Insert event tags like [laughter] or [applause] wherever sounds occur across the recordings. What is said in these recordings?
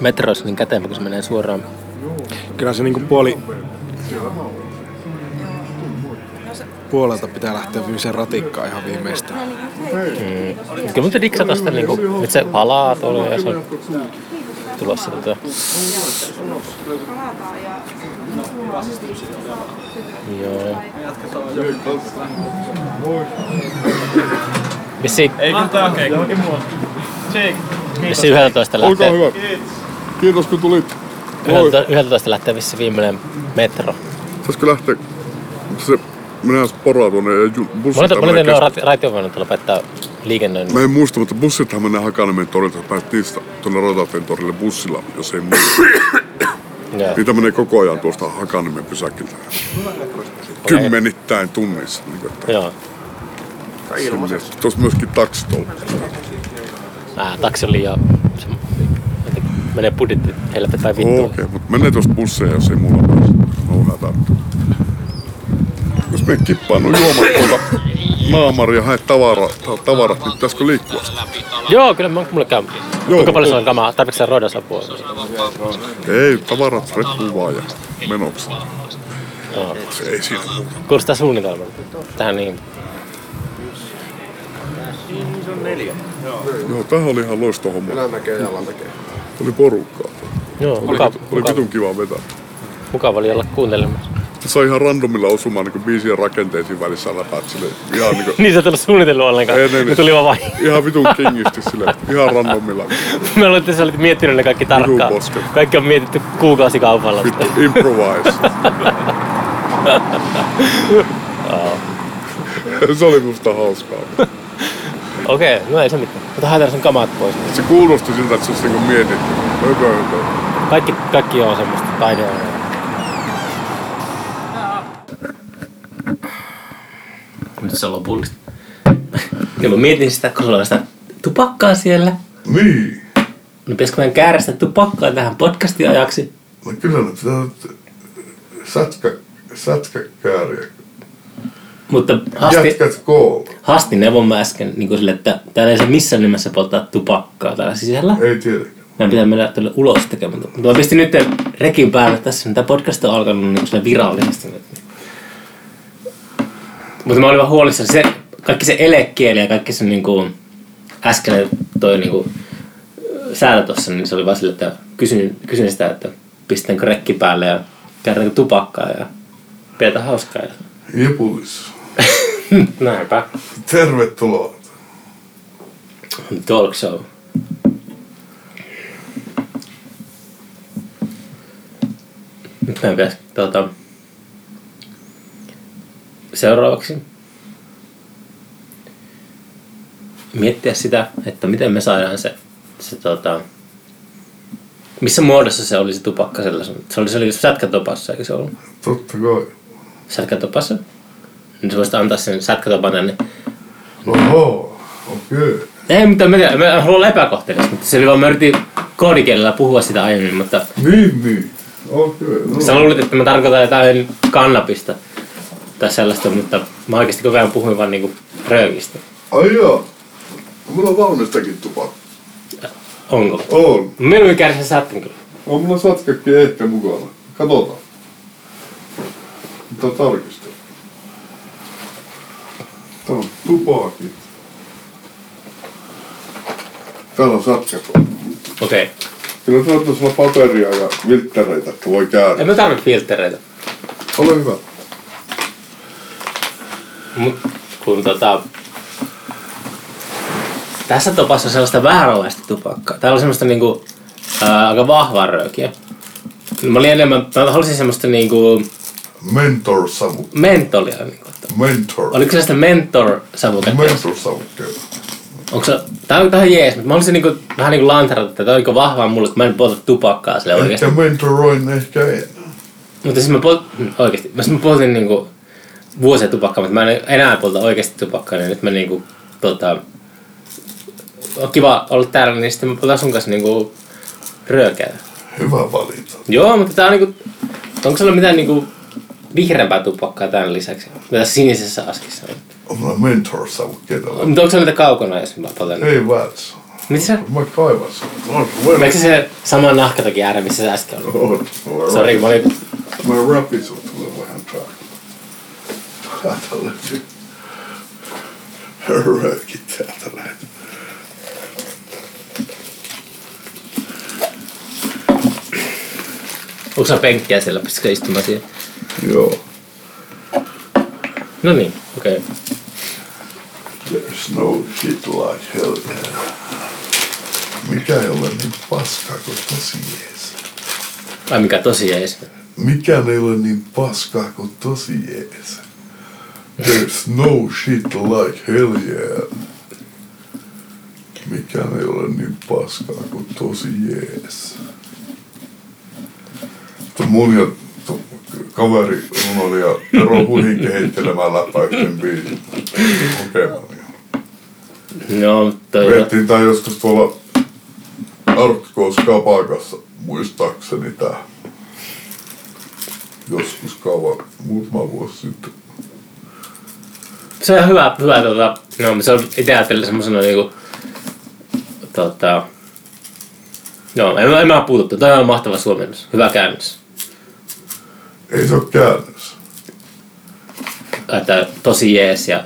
metroissa niin kätevä, kun se menee suoraan. Kyllä se niinku puoli... Puolelta pitää lähteä viimeiseen ratikkaan ihan viimeistään. Mm. Kyllä mutta diksa tosta niinku, nyt se palaa tuolla ja se on tulossa tota. Joo. Vissi, Ei kun tää okei. vissi 11 Olkaa lähtee, hyvä. Kiitos kun tulit. Moi. 11 11 lähtee vissi viimeinen metro. Saisiko lähteä? Se menee poraa tuonne ja ju- bussit Monet, monet ne on lopettaa liikennöinnin. Mä en muista, mutta bussithan menee Hakaniemen torilta. Pääset niistä tuonne Rataten torille bussilla, jos ei muuta. [coughs] Joo. Niitä menee koko ajan tuosta Hakaniemen pysäkiltä. Kymmenittäin tunnissa. Niin kuin, että Joo. Tuossa myöskin taksit on. Ää, taksi on liian... Menee budjetti helvetti tai Okei, vittu. okay, mutta menee tuosta busseja, jos ei muulla pääse. No hätä. Jos me kippaan nuo juomat tuolta naamari ja haet tavara, ta- tavarat, niin pitäisikö liikkua? Joo, kyllä mä, mulle käy. Kuinka paljon se on kamaa? Tarvitsetko sä roidasapua? Ei, tavarat reppuun vaan ja menoksi. Se ei siinä muuta. Kuulostaa suunnitelmalta. Tähän niin. Joo, tämähän oli ihan loisto homma. Ylämäkeen ja alamäkeen. Oli porukkaa. Joo, Oli, mukava, oli mukava, vitun kiva vetää. mukava oli olla kuuntelemassa. Sai ihan randomilla osumaan niin biisien rakenteisiin välissä läpäät sille. Ihan, niin kuin, [laughs] Niin sä et ollut suunnitellut ollenkaan. Ei, Ne ei. tuli vaan vain. ihan vitun kingisti sille. Ihan randomilla. Mä luulen, että sä olit miettinyt ne kaikki tarkkaan. Kaikki on mietitty kuukausikaupalla. Vittu improvise. [laughs] se oli musta hauskaa. Okei, okay, no ei se mitään. Mutta haetaan sen kamat pois. Se kuulosti siltä, että se olisi niinku mietitty. Höpö, höpö. Kaikki, kaikki on semmoista taidea. Nyt se on lopullista. Ja mä mietin sitä, kun sulla on sitä tupakkaa siellä. Niin. No pitäisikö meidän käärä sitä tupakkaa tähän podcastin ajaksi? No kyllä ne pitää nyt sätkä, sätkäkääriä. Mutta hasti, hasti neuvon mä äsken niin sille, että täällä ei se missään nimessä polttaa tupakkaa täällä sisällä. Ei tietenkään. Meidän pitää mennä tuolle ulos tekemään. Mutta mä pistin nyt rekin päälle tässä, niin tämä podcast on alkanut niin sille virallisesti nyt. Mutta mä olin vaan huolissani, se, kaikki se elekieli ja kaikki se niin kuin, äsken toi niin kuin, säätö tossa, niin se oli vaan sille, että kysyin, kysyin sitä, että pistänkö rekki päälle ja käydäänkö tupakkaa ja pidetään hauskaa. Ja... [laughs] Näinpä. Tervetuloa. Talk show. Nyt meidän pitäisi tuota, seuraavaksi miettiä sitä, että miten me saadaan se, se tota, missä muodossa se oli se tupakka sellaisen. Se oli, se oli sätkätopassa, eikö se ollut? Totta kai. Sätkätopassa? Niin sä voisit antaa sen sätkätopan tänne Oho, okei. Ei mitään, mä, mä haluan epäkohtelias, mutta se oli vaan, mä yritin koodikielellä puhua sitä aiemmin, mutta Niin, niin. Okei, no. sä luulit, että mä tarkoitan jotain kannabista tai sellaista, mutta mä oikeasti koko ajan puhuin vaan niinku röökistä. Ai joo. Mulla on valmistakin tupakka. Onko? On. Mieluummin kärsin sätkän kyllä. On mulla satkakin ehkä mukana. Katsotaan. Mitä tarkistaa. Tupakit. Täällä on satkat. Okei. Okay. Kyllä saattaisi olla paperia ja vilttereitä, että voi käydä. En mä tarvitse filtreitä. Ole hyvä. Mut kun tota... Tässä topassa on sellaista vääränlaista tupakkaa. Täällä on semmoista niinku ää, aika vahvaa röökiä. Mä olin enemmän, mä halusin semmoista niinku Mentor savu. mentolia. Niinku, että Mentor. Oliko se sitä mentor-savuketta? Mentor savukkeita. Onko se, tää on tähän jees, mutta mä haluaisin niinku, vähän niinku lantarata, että tää on niinku vahvaa mulle, kun mä en polta tupakkaa sille oikeesti. Ehkä mentoroin ehkä en. Mutta siis mä polt, oikeesti, mä, siis mä poltin niinku vuosia tupakkaa, mutta mä en enää polta oikeesti tupakkaa, niin nyt mä niinku, tota, on kiva olla täällä, niin sitten mä poltan sun kanssa niinku röökeä. Hyvä valinta. Joo, mutta tää on niinku, onko sulla mitään niinku vihreämpää tupakkaa tämän lisäksi? Mitä sinisessä askissa on? On mulla mentor savukkeita. Mutta onko se niitä kaukana, jos mä poltan? Ei väts. Mitä se? Mä kaivan sen. On, Oliko se sama nahkatakin äärä, missä se äsken oli? on. Mä Sori, mä olin... Mä rapin sut tulee vähän tää. Täältä löytyy. Röökit täältä löytyy. Onko sä penkkiä siellä? Pistätkö istumaan siihen? Joo. No niin, okei. Okay. There's no shit like hell yeah. Mikä ei ole niin paskaa kuin tosi jees. Ai mikä tosi jees. Mikään ei ole niin paskaa kuin tosi jees. There's no shit like hell yeah. Mikään ei ole niin paskaa kuin tosi jees. Tuo mun ja tuo kaveri runoilija Tero Huhin kehittelemään läppäyksen biisin lukemaan. No, toi... Vettiin tää joskus tuolla Arkkoos kapakassa, muistaakseni tää. Joskus kauan, muutama vuosi sitten. Se on hyvä, hyvä tota... No, se on itse ajattelin semmosena niinku... Tota... No, en, en mä puutu. Toi on mahtava suomennus. Hyvä käännös. Ei se oo käännös. Että tosi jees ja...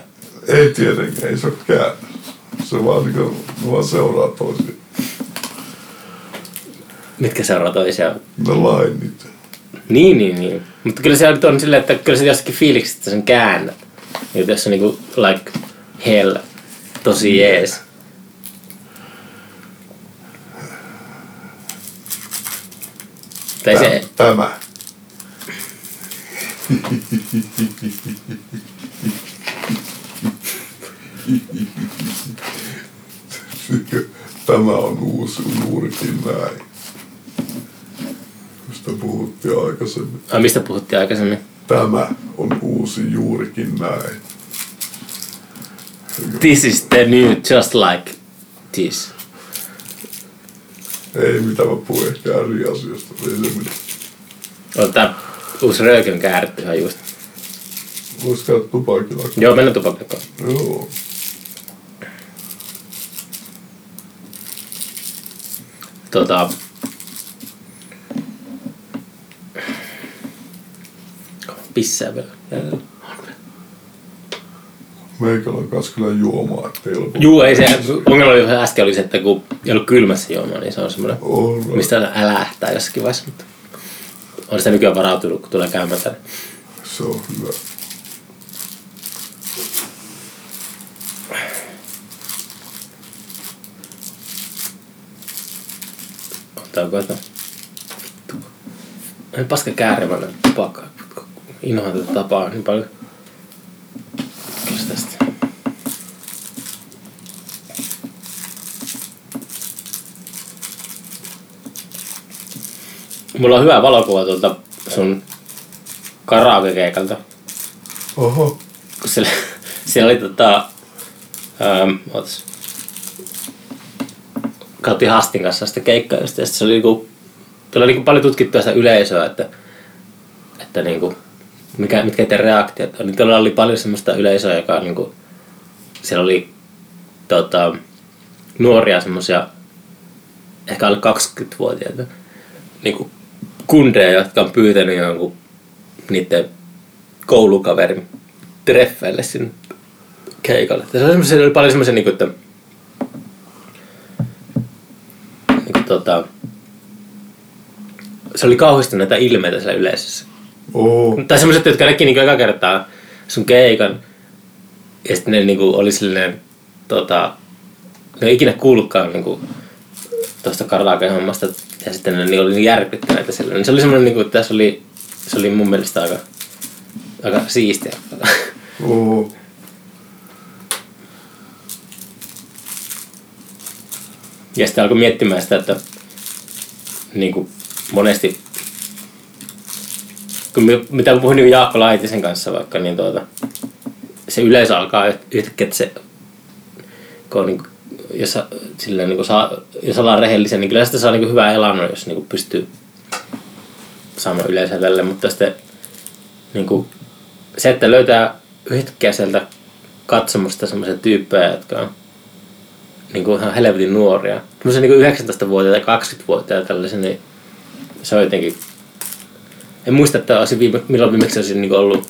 Ei tietenkään, ei se oo käännös. Se vaan niinku, ne vaan seuraa toisiaan. Mitkä seuraa toisiaan. Ne lainit. Niin, niin, niin. Mutta kyllä se on silleen, että kyllä se jostakin fiiliksistä sen käännät. Niin tässä on niinku like hell. Tosi jees. Tai se, Tämä. Tämä on uusi juurikin näin. Mistä puhuttiin aikaisemmin. ai, mistä puhuttiin aikaisemmin? Tämä on uusi juurikin näin. This is the new just like this. Ei mitä mä puhun ehkä eri asioista. Ei se mitään. Uusi röökön kääritty ihan just. Vois käydä tupakilla. Joo, mennään tupakkaan. Joo. Tota... Pissää vielä. Meikällä on kans kyllä juomaa, ettei ole Juu, ei se, ongelma oli äsken oli se, että kun ei ollut kylmässä juomaa, niin se on semmoinen, mistä aina älähtää jossakin vaiheessa. Mutta on sitä nykyään varautunut, kun tulee käymään tänne. Se on hyvä. Ottaako että... Ei paska käärimällä tupakkaa. Inhoan tätä tapaa niin paljon. Kiitos tästä. Mulla on hyvä valokuva tuolta sun karaoke-keikalta. Oho. kun siellä, [laughs] siellä oli tota, ähm, ootas, katsottiin Hastin kanssa sitä keikkaa ja sitten se oli niinku, tuolla oli niinku paljon tutkittua sitä yleisöä, että, että niinku, mikä, mitkä niiden reaktiot on. Niin tuolla oli paljon semmoista yleisöä, joka niinku, siellä oli tota, nuoria semmoisia, ehkä alle 20-vuotiaita, niinku, kundeja, jotka on pyytänyt jonkun niiden koulukaverin treffeille sinne keikalle. Tässä oli, semmosia, oli paljon semmoisia, niin kuin, että niin kuin, tota, se oli kauhistuneita ilmeitä siellä yleisössä. Oho. Tai semmoiset, jotka näki niin eka kertaa sun keikan ja sitten ne niin kuin, oli silleen, tota, ne ei ikinä kuullutkaan niin kuin, tuosta karaoke-hommasta ja sitten ne niin oli niin järkyttäneitä silleen. Niin se oli semmoinen, niin kuin, että tässä oli, se oli mun mielestä aika, aika siistiä. Oho. Ja sitten alkoi miettimään sitä, että niin kuin monesti, kun me, mitä puhuin niin Jaakko Laitisen kanssa vaikka, niin tuota, se yleisö alkaa yht- yhtäkkiä, että se, kun on niin kuin, jos, silleen, niin saa, jos ollaan rehellisiä, niin kyllä sitä saa niin hyvää elannon, jos niin pystyy saamaan yleisöä tälle, mutta sitten niin kuin, se, että löytää yhtäkkiä sieltä katsomusta semmoisia tyyppejä, jotka on niin kuin ihan helvetin nuoria. Tämmöisiä niin 19-vuotiaita tai 20-vuotiaita tällaisia, niin se on jotenkin... En muista, että olisin viime, milloin viimeksi olisin niin ollut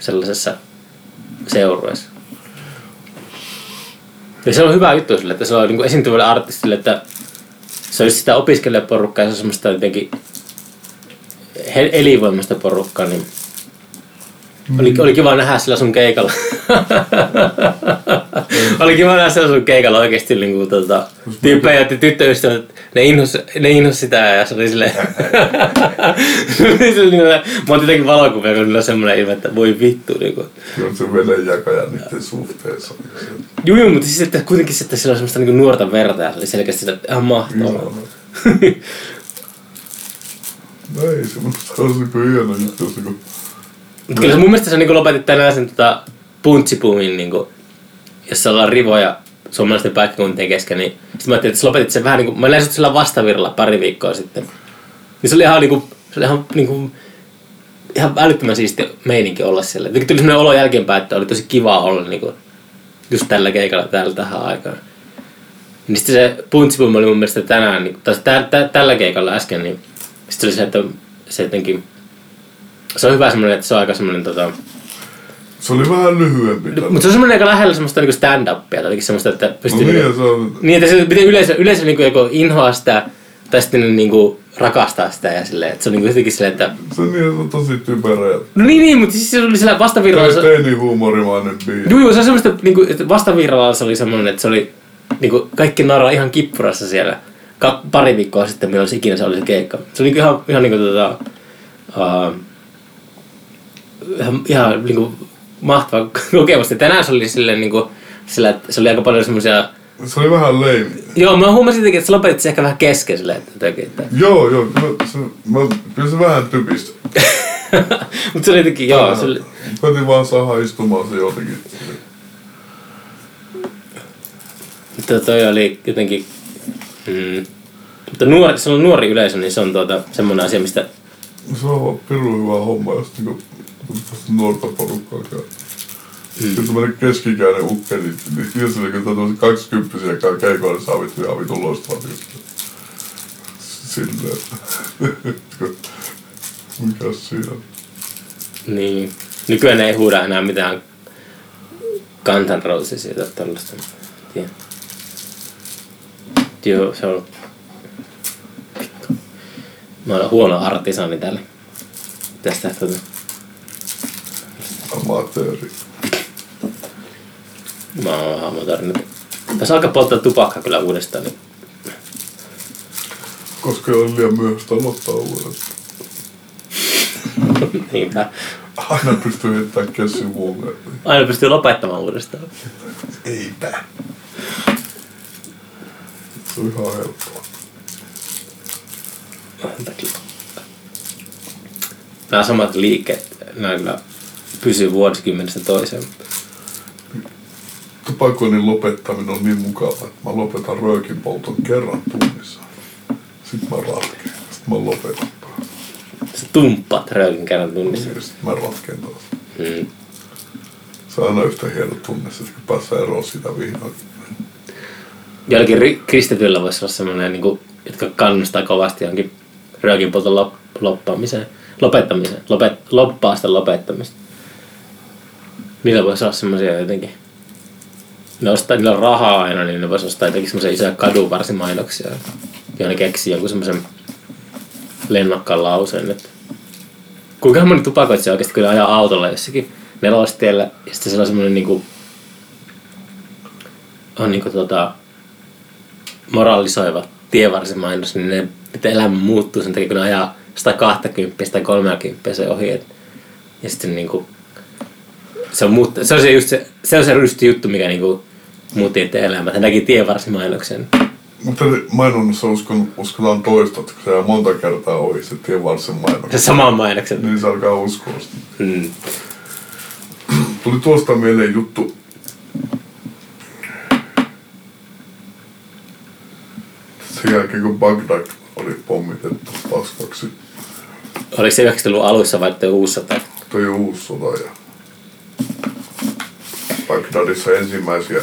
sellaisessa seurueessa. Ja se on hyvä juttu sille, että se on niin esiintyvälle artistille, että se olisi sitä opiskelijaporukkaa ja se on semmoista jotenkin elinvoimasta porukkaa, niin oli, oli kiva nähdä sillä sun keikalla. oli kiva nähdä sillä sun keikalla oikeesti niin kuin, tota, tyyppejä ja tyttöystävät, ne inhos, ne inhos sitä ja se oli silleen... [laughs] silleen mä oon jotenkin valokuvia, kun niillä on semmoinen ilme, että voi vittu. Niin kuin. Se on se vedenjakaja niiden suhteessa. Juu, juu, mutta siis että kuitenkin sitten sillä on semmoista niin nuorta verta ja se oli selkeästi sitä, että ihan mahtavaa. Joo. No [laughs] ei, se olisi niinku hieno juttu, niinku... Mutta kyllä mun mielestä sä niin lopetit tänään sen tota, puntsipumin, niin kuin, jossa ollaan rivoja suomalaisten paikkakuntien kesken, niin sitten mä ajattelin, että sä lopetit sen vähän niin kuin, mä lähdin sillä vastavirralla pari viikkoa sitten. Niin se oli ihan niin kuin, se oli ihan niin kuin, ihan älyttömän siisti meininki olla siellä. Tuli sellainen olo jälkeenpäin, että oli tosi kiva olla niin kuin, just tällä keikalla täällä tähän aikaan. Niin sitten se puntsipum oli mun mielestä tänään, niin, tai tä, tä, tällä keikalla äsken, niin sitten oli se, että se jotenkin, se on hyvä semmoinen, että se on aika semmoinen tota, Se oli vähän lyhyempi. tällä. mutta se on semmoinen aika lähellä semmoista niinku stand-upia, tai jotenkin semmoista, että No pystyy... niin, niinku, se on... niin, että se, miten yleisö, yleisö niinku joko inhoaa sitä, tai sitten niinku rakastaa sitä ja silleen, että se on niinku jotenkin silleen, että... Se on, niin, on tosi typerä No niin, niin, mutta siis se oli sillä vastavirralla... Se, teini-huumorimainen biisi. Juu, juu, se on semmoista, niinku, että vastavirralla se oli semmoinen, että se oli niinku, kaikki naraa ihan kippurassa siellä ka- pari viikkoa sitten, milloin se ikinä se oli se keikka. Se oli niinku ihan, ihan niinku tota... Uh, ihan, ihan niinku mahtava [laughs] kokemus. Ja tänään se oli silleen niinku, sillä, että se oli aika paljon semmoisia... Se oli vähän leimi. Joo, mä huomasin jotenkin, että sä lopetit se ehkä vähän kesken silleen, että että... Joo, joo, kyllä se, mä, kyllä se vähän typistä. [laughs] Mutta se oli jotenkin, joo, se oli... Koitin vaan saada istumaan se jotenkin. Mutta toi oli jotenkin... Mm, mutta nuori, se on nuori yleisö, niin se on tuota, semmoinen asia, mistä... Se on vaan pirun hyvä homma, jos niinku nuorta porukkaa käy. Mm. Sitten tämmönen keskikäinen ukke, niin, niin oli kyllä tämmöiset kaksikymppisiä käy keikoilla, niin saa vittu ihan vitun loistavat juttuja. Silleen, [laughs] mikäs siinä. Niin, nykyään ei huuda enää mitään Guns Rosesia tai tällaista. Tiedä. Joo, se on... Mä olen huono artisani täällä. Tästä tuota. Amatööri. Mä oon amatööri. Tässä alkaa polttaa tupakkaa kyllä uudestaan. Niin. Koska on liian myöhäistä aloittaa uudestaan. [laughs] Niinpä. Aina pystyy heittämään kessin huumeet. Aina pystyy lopettamaan uudestaan. Eipä. Se on ihan helppoa. Nämä samat liikkeet, nämä kyllä pysyy vuosikymmenestä toiseen. Tupakoinnin lopettaminen on niin mukavaa, että mä lopetan röökin polton kerran tunnissa. Sitten mä ratkeen. Sitten mä lopetan taas. Sä tumppaat röökin kerran tunnissa. Ja sitten mä ratkeen taas. Mm. Se on aina yhtä hieno tunne, se, kun pääsee eroon siitä vihdoin. Jollakin ri- kristityillä voisi olla semmoinen, niin kuin, jotka kannustaa kovasti johonkin röökin polton lop- loppaamiseen. Lopettamiseen. Lopet, loppaa sitä lopettamista. Niillä voisi olla semmoisia jotenkin. Ne ostaa, niillä on rahaa aina, niin ne voisi ostaa jotenkin semmoisia isoja kadunvarsimainoksia. Ja ne keksii jonkun semmoisen lennokkaan lauseen, että kuinka moni tupakoitsija oikeasti kyllä ajaa autolla jossakin nelostiellä ja sitten siellä on semmoinen niinku on niinku tota moralisoiva tievarsimainos, niin ne, että elämä muuttuu sen takia, kun ne ajaa 120 tai 30 se ohi. Et, ja sitten niinku, se on, muut, se on se, just se, se on se rysti juttu, mikä niinku muutti niiden elämää. He näki tievarsimainoksen. Mutta mainonnassa uskon, uskotaan toista, että se jää monta kertaa ohi se tien varsin Se saman mainoksen. Niin se alkaa uskoa sitä. Mm. Tuli tuosta mieleen juttu. Sen jälkeen kun Bagdad oli pommitettu paskaksi, Oliko se 90-luvun alussa vai uusi sota? toi uusi sota ja Bagdadissa ensimmäisiä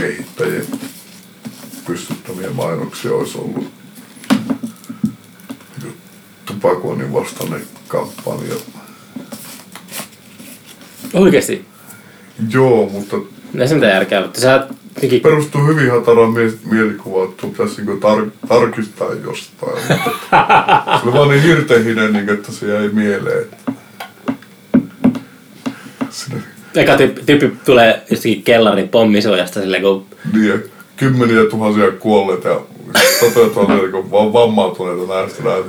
kehittäjien pystyttämiä mainoksia olisi ollut niin tupakoinnin vastainen kampanja. Oikeesti. Joo, mutta Ei se mitään järkeä, mutta sä jotenkin... perustuu hyvin hataraan mie- mielikuvaan, että sun pitäisi niinku tar- tarkistaa jostain. [laughs] Se oli vaan niin hirtehinen, niin että se jäi mieleen. Että... Sinne, Eka tyyppi, tyyppi tulee jostakin kellarin pommisuojasta silleen, kun niin, kymmeniä tuhansia kuolleita ja satoja tuhansia niin vaan vammautuneita näistä näitä.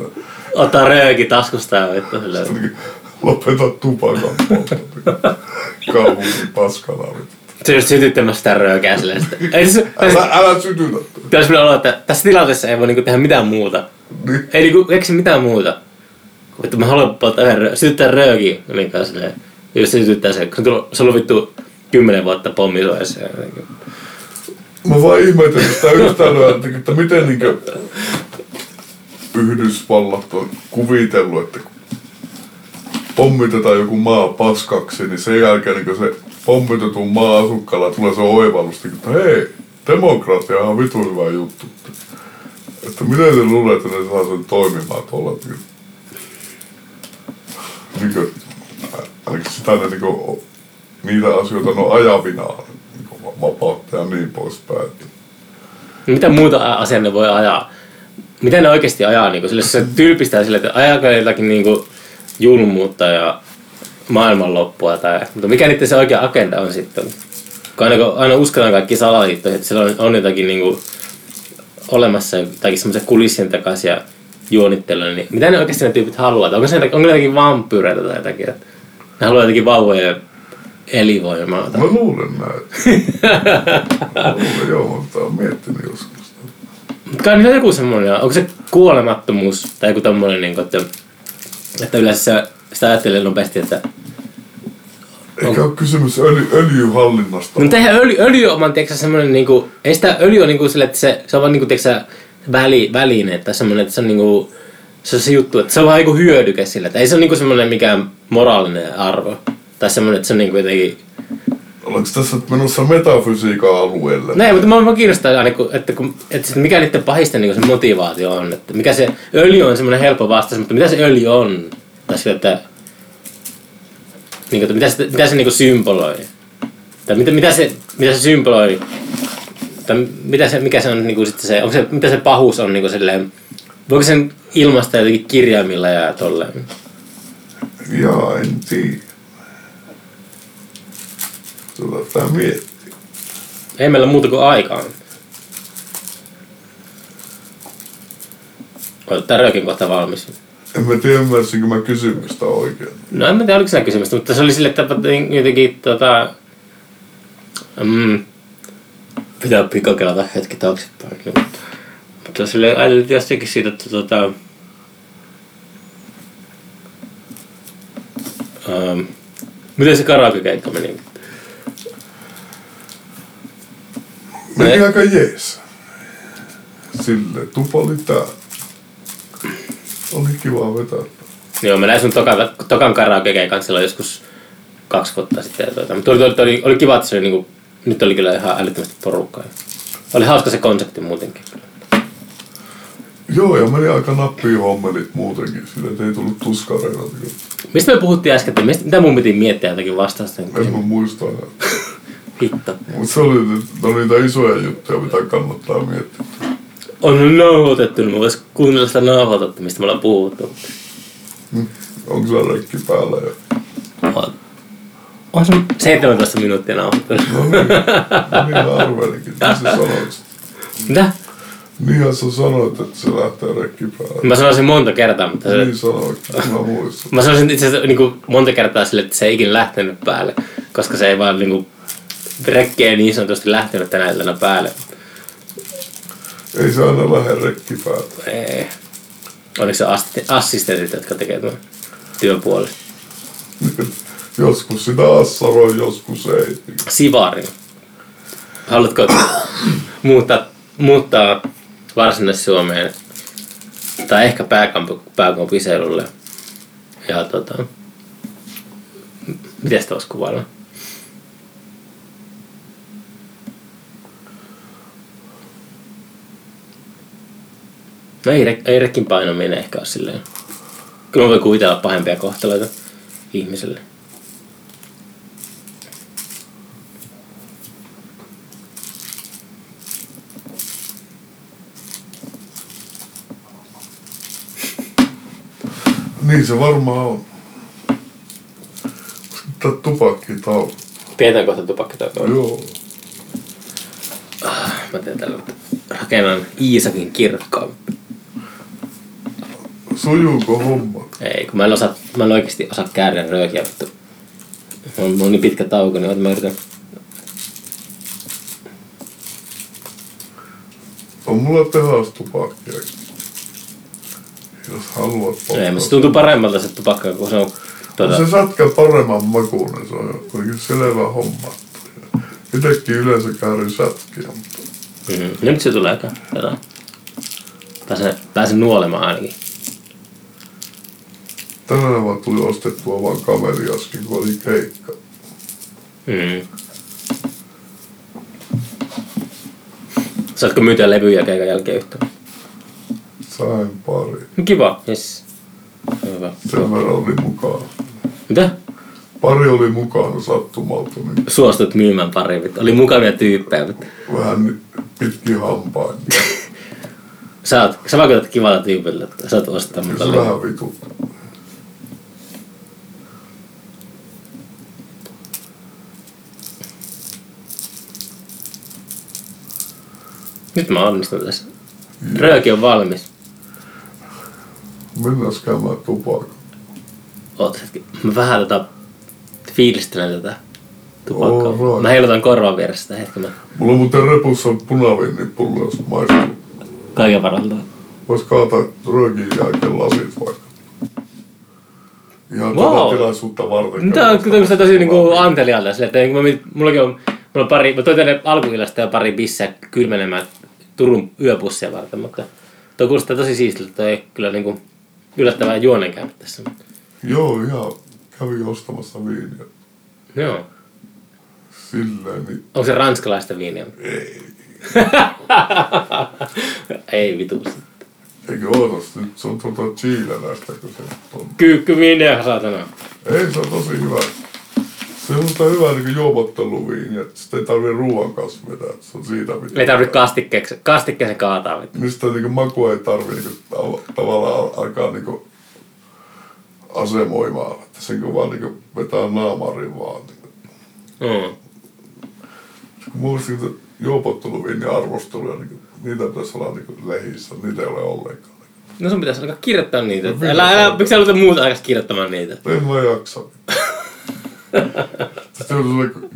ottaa rööki taskusta ja vittu silleen. Jotenkin Lopeta tupakan. Kaupunki paskana. Se just sytyttämässä sitä röökää silleen. sitten- Ei se, Älä, älä sytytä. Pitäisi olla, että tässä tilanteessa ei voi niinku tehdä mitään muuta. Niin. Ei niinku keksi mitään muuta. Että mä haluan polttaa yhden rö- sytyttää rööki. Niin kai silleen. Jos se sytyttää se, kun se on vittu kymmenen vuotta pommisuojassa. ja jotenkin. Mä vaan ihmettelin sitä yhtälöä, että, että miten niinkö Yhdysvallat on kuvitellut, että kun pommitetaan joku maa paskaksi, niin sen jälkeen niin se pommitetun maan asukkaalla tulee se oivallus, niin että hei, demokratia on vitu hyvä juttu. Että miten te luulette, että ne saa sen toimimaan tuolla? Niin kuin, sitä ne niin kuin, niitä asioita ne on ajavinaan, niin kuin vapautta ja niin poispäin. Mitä muuta asiaa ne voi ajaa? Miten ne oikeasti ajaa? Niin sille se tyypistää sille, että ajaako jotakin niin julmuutta ja maailmanloppua. Tai, mutta mikä niiden se oikea agenda on sitten? Kun aina, kun aina uskotaan kaikki salaliittoihin, että siellä on, on jotakin kuin, olemassa jotakin semmoisia kulissien takaisia juonitteluja, niin mitä ne oikeasti ne tyypit haluaa? Onko, se, onko ne jotakin vampyyreitä tai jotakin? Että ne haluaa ja elinvoimaa. Tai... Mä luulen näin. Mä luulen, joo, mutta oon miettinyt joskus. Mutta kai niillä on joku semmoinen, onko se kuolemattomuus tai joku tommonen, niin kuin, että, että yleensä sitä ajattelee nopeasti, että Eikä ole kysymys öljy, öljyhallinnasta. No, mutta eihän öljy, öljy on tiedätkö, semmoinen, niinku, ei sitä öljy on niinku sille, että se, se on vaan niinku, tiedätkö, väli, väline, tai semmoinen, että se on niinku, se on se juttu, että se on vähän niinku hyödyke sille, että ei se ole niinku semmoinen mikään moraalinen arvo. Tai semmoinen, että se on niinku jotenkin... Ollaanko tässä menossa metafysiikan alueelle? Näin, mutta mä, mä kiinnostaa aina, kun, että, kun, että mikä niiden pahisten niinku se motivaatio on. Että mikä se öljy on semmoinen helppo vastaus, mutta mitä se öljy on? Tai sille, että, niinku, että mitä se, mitä se niinku symboloi? Tai mitä, mitä, se, mitä se symboloi? Tai mitä se, mikä se on niinku sitten se, onko se, mitä se pahuus on niinku silleen, voiko sen ilmaista jotenkin kirjaimilla ja tolleen? Jaa, en tiedä. Tätä tää miettii. Ei meillä muuta kuin aikaa. Tää röökin kohta valmis. En mä tiedä, ymmärsinkö mä kysymystä oikein. No en mä tiedä, oliko siinä kysymystä, mutta se oli sille, että jotenkin tota... Mm, pitää pikakelata hetki taaksepäin. Mutta, mutta sille ajateltiin jostakin siitä, että tota... Um, miten se karaoke-keikka meni? Meni aika jees. Sille, tupa oli tää. Oli kiva vetää. Joo, mä näin sun tokan, tokan karaoke-keikan silloin joskus kaksi vuotta sitten. Tuota, mutta oli, oli, oli, oli kiva, että se oli niinku, nyt oli kyllä ihan älyttömästi porukkaa. Oli hauska se konsepti muutenkin. Joo, ja meni aika nappiin hommelit muutenkin. Sille et ei tullut tuskareita. Mistä me puhuttiin äsken, että mistä, mitä mun piti miettiä jotakin vastausta? En mä muista enää. [laughs] Hitto. Mutta se oli no, niitä isoja juttuja, mitä kannattaa miettiä. On nauhoitettu, niin mä vois kuunnella sitä nauhoitetta, mistä me ollaan puhuttu. Onko se rekki päällä? Ja... On- On se 17 minuuttia nauhoittanut. No niin, no niin mä arvelinkin. Mitä sä sanoit? Mitä? Niinhän sä sanoit, että se lähtee rekki päällä. Mä sanoisin monta kertaa, mutta se, Niin sanoit, mä muistan. Mä sanoisin itse asiassa niin kuin monta kertaa sille, että se ei ikinä lähtenyt päälle, koska se ei vaan niin kuin, rekki ei niin sanotusti lähtenyt tänä iltana päälle. Ei se aina lähde rekki päältä. Ei. Oliko se assistentit, jotka tekee tuon työn puolesta? [laughs] Joskus sitä assaroi, joskus ei. Sivari. Haluatko [coughs] muuttaa, muuttaa Varsinais-Suomeen tai ehkä pääkampu pääkaupunkiseudulle. Ja tota, miten sitä olisi kuvailla? No ei, ei rekin painaminen ehkä ole silleen. Kyllä voi kuvitella pahempia kohtaloita ihmiselle. Niin se varmaan on. Tää tupakki tauko. Pidetään kohta tupakkataukoa. Joo. Mä teen tällä rakennan Iisakin kirkkoa. Sujuuko homma? Ei, kun mä en, osaa, mä en oikeesti osaa käydä röökiä, vittu. Mulla on, niin pitkä tauko, niin mä yritän. On mulla tehastupakkia. Jos haluat Ei, mutta se tuntuu paremmalta se tupakka, kun se on tuota, Se sätkä paremman makuinen, se on kuitenkin selvä homma. Itekin yleensä käärin sätkiä, mutta mm, nyt se tulee aika. Pääsen, pääsen nuolemaan ainakin. tänään vaan tuli ostettua vaan kaveriaskin, kun oli keikka. Mm. Saatko myytyä levyjä keikan jälkeen yhtä? Sain pari. Kiva, yes. Hyvä. Sen verran oli mukaan. Mitä? Pari oli mukana sattumalta, niin Suostut myymään pari, vittu. Oli mukavia tyyppejä, mutta vähän pitkin hampain. sä, oot, sä vaikutat kivalta tyypiltä, että sä oot ostaa mutta se vähän vituttaa. Nyt mä onnistun tässä. Rööki on valmis. Mennään käymään tupakka. Oot hetki. Mä vähän tota fiilistelen tätä tupakkaa. Alright. Mä heilutan korvan vieressä sitä hetken. Mä Mulla on muuten repussa punaviinipullo, jos maistuu. kaiken varalta. Vois kaataa röökin jälkeen lasit vaikka. Ihan Wow. wow. tätä tilaisuutta varten. Tää on kyllä tosi niinku anteliaalta sille, että niinku mä, mullakin on, mulla on pari, mä toin tänne alkuillasta jo pari bissää kylmenemään Turun yöpussia varten, mutta toi kuulostaa tosi siistiltä, toi kyllä niinku yllättävää juonenkäymä tässä. Joo, ihan kävin ostamassa viiniä. Joo. Silleen, niin Onko se ranskalaista viiniä? ei. [laughs] ei vitu. Eikö ootas nyt? Se on tuota chileläistä, kun se on. Kyykky viiniä, saatana. Ei, se on tosi hyvä. Se on sitä hyvää niin juopotteluviiniä, että sitä ei tarvitse ruoan kanssa vetää. että Se on siitä mitä. Ei tarvitse kastikkeeksi, kastikkeeseen kaataa. Vittu. Mistä niin makua ei tarvitse niin tav- tavallaan alkaa niin asemoimaan. Että sen kun vaan niin vetää naamarin vaan. Niin. Mm. Muistin, että juopotteluviinin arvosteluja, niin niitä pitäisi olla niin lehissä. Niitä ei ole ollenkaan. No sun pitäisi alkaa kirjoittaa niitä. No, Älä, älä, miksi aloita muuta aikaa kirjoittamaan niitä? En mä jaksa. Sitten on sellainen,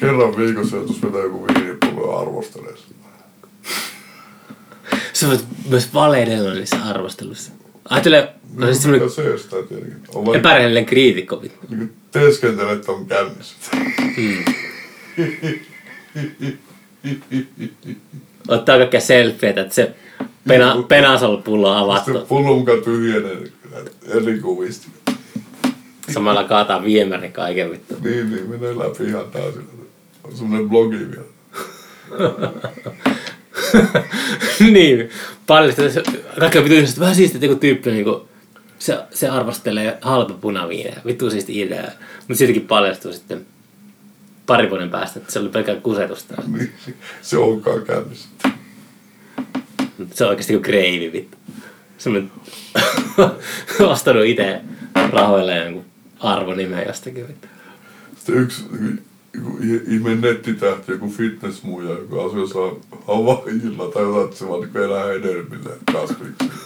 kerran viikossa joutuisi vetää joku viinipullo ja arvostelee sitä. Sä voit myös valehdella niissä arvosteluissa. Ajattele, no siis Mikä semmonen se estää tietenkin. On vain epärehellinen kriitikko. niin teeskentelee, että on kännissä. Ottaa kaikkia selfieitä, että se pena, penasol-pullo on avattu. Sitten pullo mukaan tyhjenee eri kuvista. Samalla kaataa viemäri kaiken vittu. Niin, niin, menee läpi ihan täysin. On semmonen blogi vielä. [laughs] niin, paljon sitä, kaikki on vittu ihmiset, vähän siistiä, että joku tyyppi niinku, se, se arvostelee halpa punaviineja, vittu siisti idea. Mutta siitäkin paljastuu sitten pari vuoden päästä, että se oli pelkää kusetusta. Niin, se onkaan kännissä. Se on oikeasti kuin kreivi vittu. Semmoinen [laughs] ostanut itse rahoilla jonkun arvonimen jostakin vittu. Sitten yksi ihme nettitähti, joku fitnessmuija, joka asuu jossain Havaijilla tai jotain, että se vaan niin elää hedelmillä kasviksi.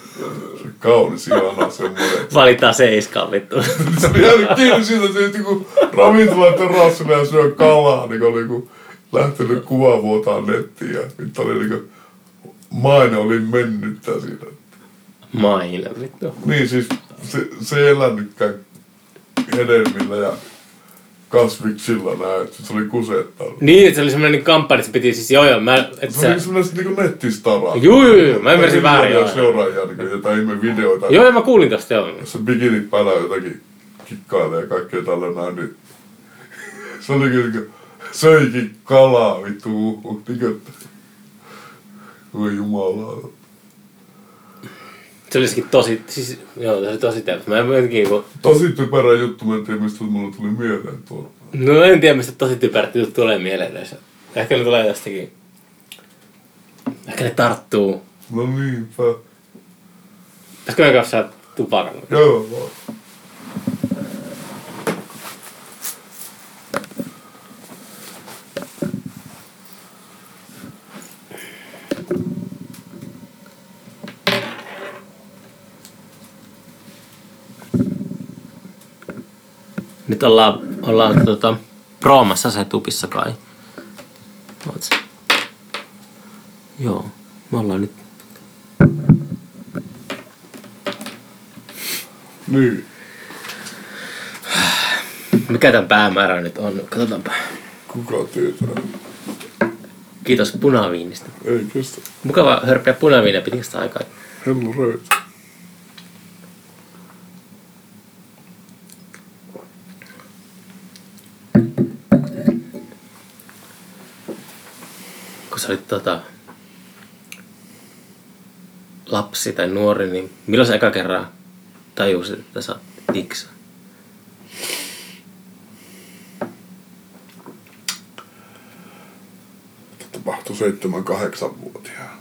Kaunis, ihana semmoinen. Valittaa seiskaan vittu. [laughs] Se oli jäänyt kiinni siitä, että se joku ravintola terassilla ja syö kalaa, niin kuin oli joku lähtenyt kuvavuotaan nettiin ja nyt oli niin kuin, maine oli mennyttä siinä. Maine vittu. Niin siis se, se ei elänytkään hedelmillä ja kasviksilla näin, että se oli kusettanut. Niin, että se oli semmoinen niin kampanja, että se piti siis joo joo, mä, että Se oli sä... semmoinen niinku nettistaraa. Juu, juu, juu, mä ymmärsin väärin, joo. Seuraajia, niin jotain ihme videoita. Joo, joo, mä kuulin tosta, joo. Se bikini päällä jotakin kikkailee ja kaikkea tällä näin, niin se oli kyllä niinku, söikin kalaa vittu, niinku, Voi jumala. Se olisikin tosi, siis joo, se oli tosi teemas. Mä en jotenkin, kun, Tosi typerä juttu, mä en tiedä mistä mulle tuli mieleen tuolla. no en tiedä mistä tosi typerät jutut tulee mieleen yleensä. Ehkä ne tulee jostakin, ehkä ne tarttuu. No niinpä. Pitäisikö me kanssa tupakalla? Joo vaan. Ollaan, ollaan tota, proomassa se tupissa kai. Oots. Joo, me ollaan nyt. Niin. Mikä tämän päämäärä nyt on? Katsotaanpa. Kuka tietää? Kiitos punaviinistä. Ei kestä. Mukava hörppiä punaviiniä pitkästä aikaa. Hellu. Tota, lapsi tai nuori, niin milloin sä eka kerran tajusit, että sä oot tiksa? Tapahtui seitsemän kahdeksan vuotiaana.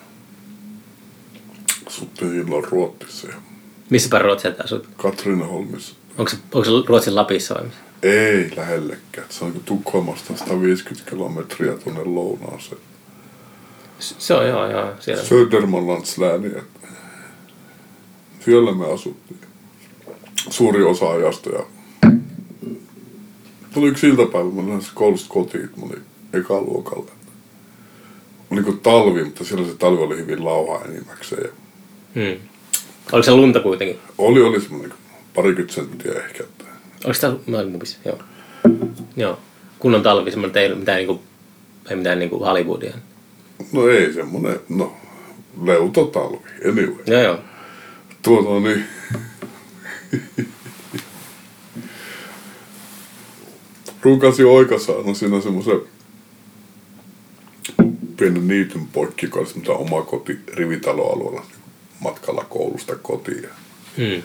Asuttiin silloin Ruotsissa ja Missäpä Ruotsia tää asut? Katrineholmissa. Onko se, onko se Ruotsin Lapissa vai missä? Ei lähellekään. Se on niin Tukholmasta 150 kilometriä tuonne lounaaseen. Se on joo, joo. Siellä. Södermanlandslääni. että Siellä me asuttiin. Suuri osa ajasta. Ja tuli yksi iltapäivä, mä lähdin koulusta kotiin, mä olin eka luokalla. Oli kuin talvi, mutta siellä se talvi oli hyvin lauhaa enimmäkseen. Ja Hmm. Oliko se lunta kuitenkin? oli, oli semmoinen parikymmentä senttiä ehkä. Että Oliko tämä maailmupissa? Joo. Joo. Kunnon talvi, semmoinen, että ei mitään, niinku, ei mitään niinku Hollywoodia. No ei semmoinen, no leutotalvi, anyway. Joo, joo. Tuota niin. Oika saada siinä semmoisen pienen niityn poikki, joka oli oma koti rivitaloalueella matkalla koulusta kotiin. Ja Hmm.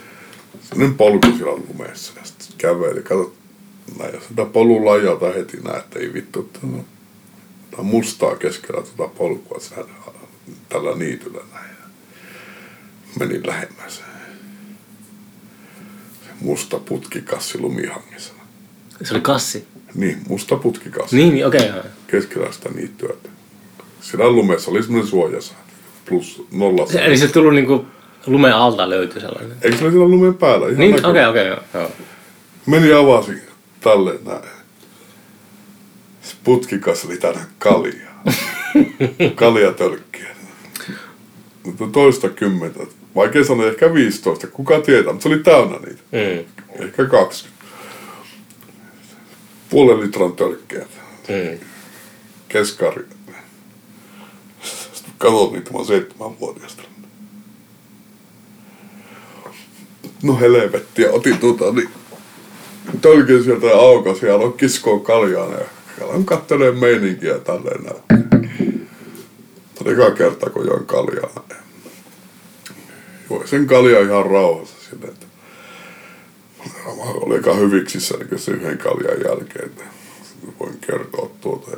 Sellainen polku siellä lumeessa ja sitten käveli. Kato, näin, sitä polun lajalta heti näet, että ei vittu, että no, on mustaa keskellä tuota polkua tällä niityllä näin. Ja menin lähemmäs. Se musta putkikassi lumihangessa. Se oli kassi. Niin, musta putkikassi Niin, niin okei. Okay, keskellä sitä niittyä. Siellä lumessa oli semmoinen suojasa. Plus nolla. se, eli se tullut niinku lumen alta löytyi sellainen. Eikö se ole siellä lumen päällä? Ihan Niin, okei, okei, joo, joo. Meni avasi tälleen näin. Putkikas täynnä kaljaa. [laughs] Kaljatölkkiä. Mutta toista kymmentä. Vaikea sanoa, ehkä 15. Kuka tietää, mutta se oli täynnä niitä. Mm. Ehkä 20. Puolen litran tölkkiä. Mm. Keskari. Sitten katsoin niitä, mä oon seitsemänvuotiaasta. No helvettiä, otin tuota, niin tölkin sieltä ja aukas ja aloin kiskoa kaljaa ja aloin kattelee meininkiä tälleen näin. Oli eka kerta, kun join kaljaa. Join sen kaljaa ihan rauhassa että mä olin aika hyviksissä niin se yhden kaljan jälkeen. Voin kertoa tuota.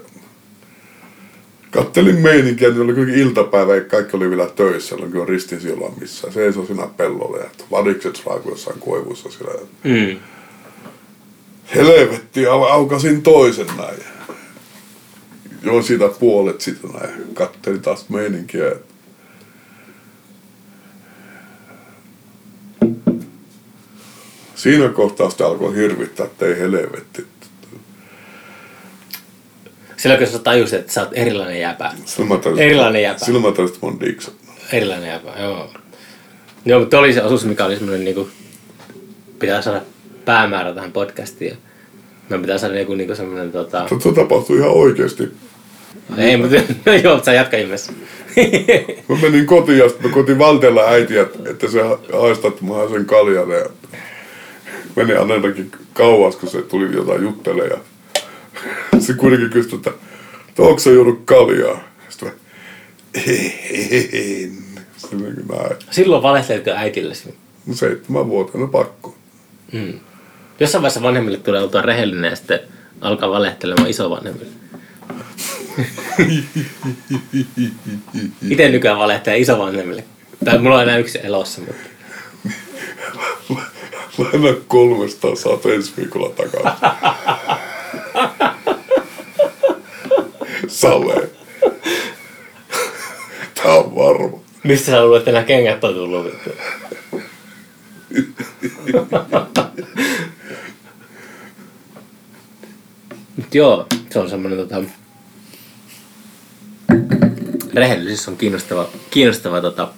Kattelin meininkiä, niin oli kuitenkin iltapäivä ja kaikki oli vielä töissä, silloin kun ristin silloin missään. Seisoi siinä pellolla ja vadikset raakui jossain koivussa siellä. Mm. Helvetti, au- aukasin toisen näin. Join siitä puolet sitä näin. Kattelin taas meininkiä. Siinä kohtaa sitten alkoi hirvittää, että ei helvetti. Silloin kun sä tajusit, että sä oot erilainen jäpä. Erilainen jäpä. Silloin mä tajusin, että mä oon Dixon. Erilainen jäpä, joo. Joo, mutta oli se osuus, mikä oli semmoinen niinku, pitää saada päämäärä tähän podcastiin. Me pitää saada joku niinku semmoinen tota... Se tapahtui ihan oikeasti. Ei, mutta [laughs] joo, sä jatka ihmeessä. [laughs] Mä menin kotiin ja sitten mä kotiin valtella äitiä, että se mä haen sen kaljan. Ja meni ainakin kauas, kun se tuli jotain juttelee. Ja [laughs] se kuitenkin kysyi, että, onko se juonut kaljaa? Sitten mä, En. Silloin valehtelitko äitillesi? No seitsemän vuoteen pakko. Mm. Jossain vaiheessa vanhemmille tulee oltua rehellinen ja sitten alkaa valehtelemaan isovanhemmille. Itse nykyään valehtelee isovanhemmille. Tai mulla on enää yksi elossa, mutta... Laina 300 saat ensi viikolla takaisin. Sale. Tää on varma. Mistä sä luulet, että nämä kengät on tullut? vittu? Mut joo, se on semmonen tota... Rehellisyys on kiinnostava, kiinnostava tota,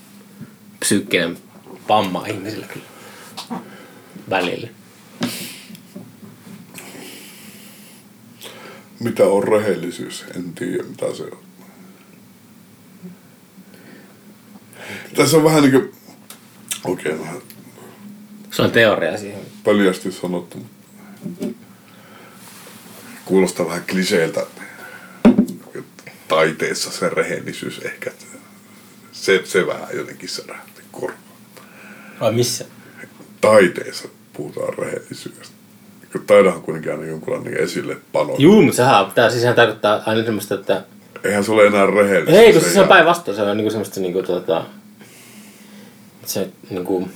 psyykkinen vamma ihmisillä kyllä välillä. Mitä on rehellisyys? En tiedä mitä se on. Tässä on vähän niin kuin... Okei, okay, vähän Se on teoria siihen. pöljästi sanottu. Kuulostaa vähän kliseeltä. Taiteessa se rehellisyys ehkä. Se, se vähän jotenkin särähti korvaan. Vai missä? Taiteessa puhutaan rehellisyydestä. Taidahan kuitenkin aina jonkunlainen esille pano. Juu, mutta sehän, tää siis sehän tarkoittaa aina semmoista, että... Eihän se ole enää rehellistä. Ei, kun se, se on päinvastoin. Se on niinku semmoista niinku tota... Se niinku...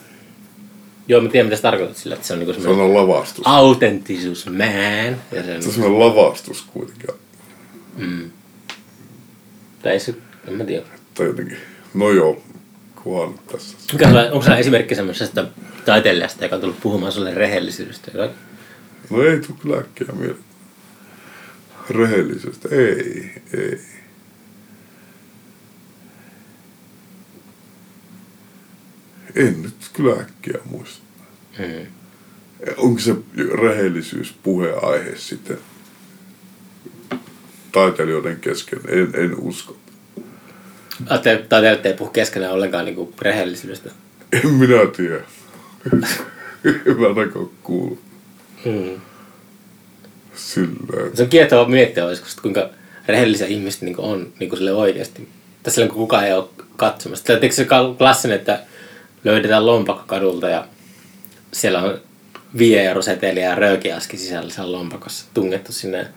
Joo, mä tiedän mitä sä tarkoitat sillä, että se on niinku Se semmoinen on lavastus. autenttisuus man. Ja se on, Se on semmoinen lavastus kuitenkin. tai ei se, en mä tiedä. Tai jotenkin. No joo, kuhan tässä. Mikä sulla, onko sulla esimerkki semmoisesta taiteilijasta, joka on tullut puhumaan sulle rehellisyydestä? No ei tule kyllä äkkiä mieleen. Rehellisestä. Ei, ei. En nyt kyllä äkkiä muista. Mm. Onko se rehellisyys puheaihe sitten taiteilijoiden kesken? En, en usko. Ajattelen, taiteilijat ei puhu keskenään ollenkaan niinku rehellisyydestä. En minä tiedä. en mä ainakaan kuullut Mm. silleen. Se on kiehtova miettiä, olisiko kuinka rehellisiä ihmiset niin on niin sille oikeasti. Tai silloin, kun kukaan ei ole katsomassa. Tiedättekö se klassinen, että löydetään lompakko kadulta ja siellä on 5 euro seteli ja röökiaski sisällä siellä lompakossa tungettu sinne.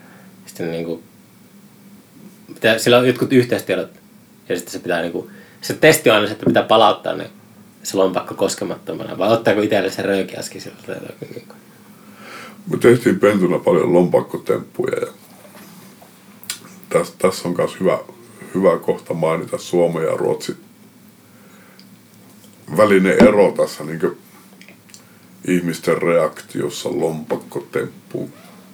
Sitten niin kuin, pitää, sillä on jotkut yhteistiedot ja sitten se pitää niin kuin, se testi on aina se, että pitää palauttaa ne, se lompakko koskemattomana vai ottaako itselle se röökiaski sieltä. Niin kuin. Me tehtiin pentuna paljon lompakkotemppuja ja tässä, tässä on myös hyvä, hyvä kohta mainita Suomen ja Ruotsin välinen ero tässä niin ihmisten reaktiossa lompakkotemppuun.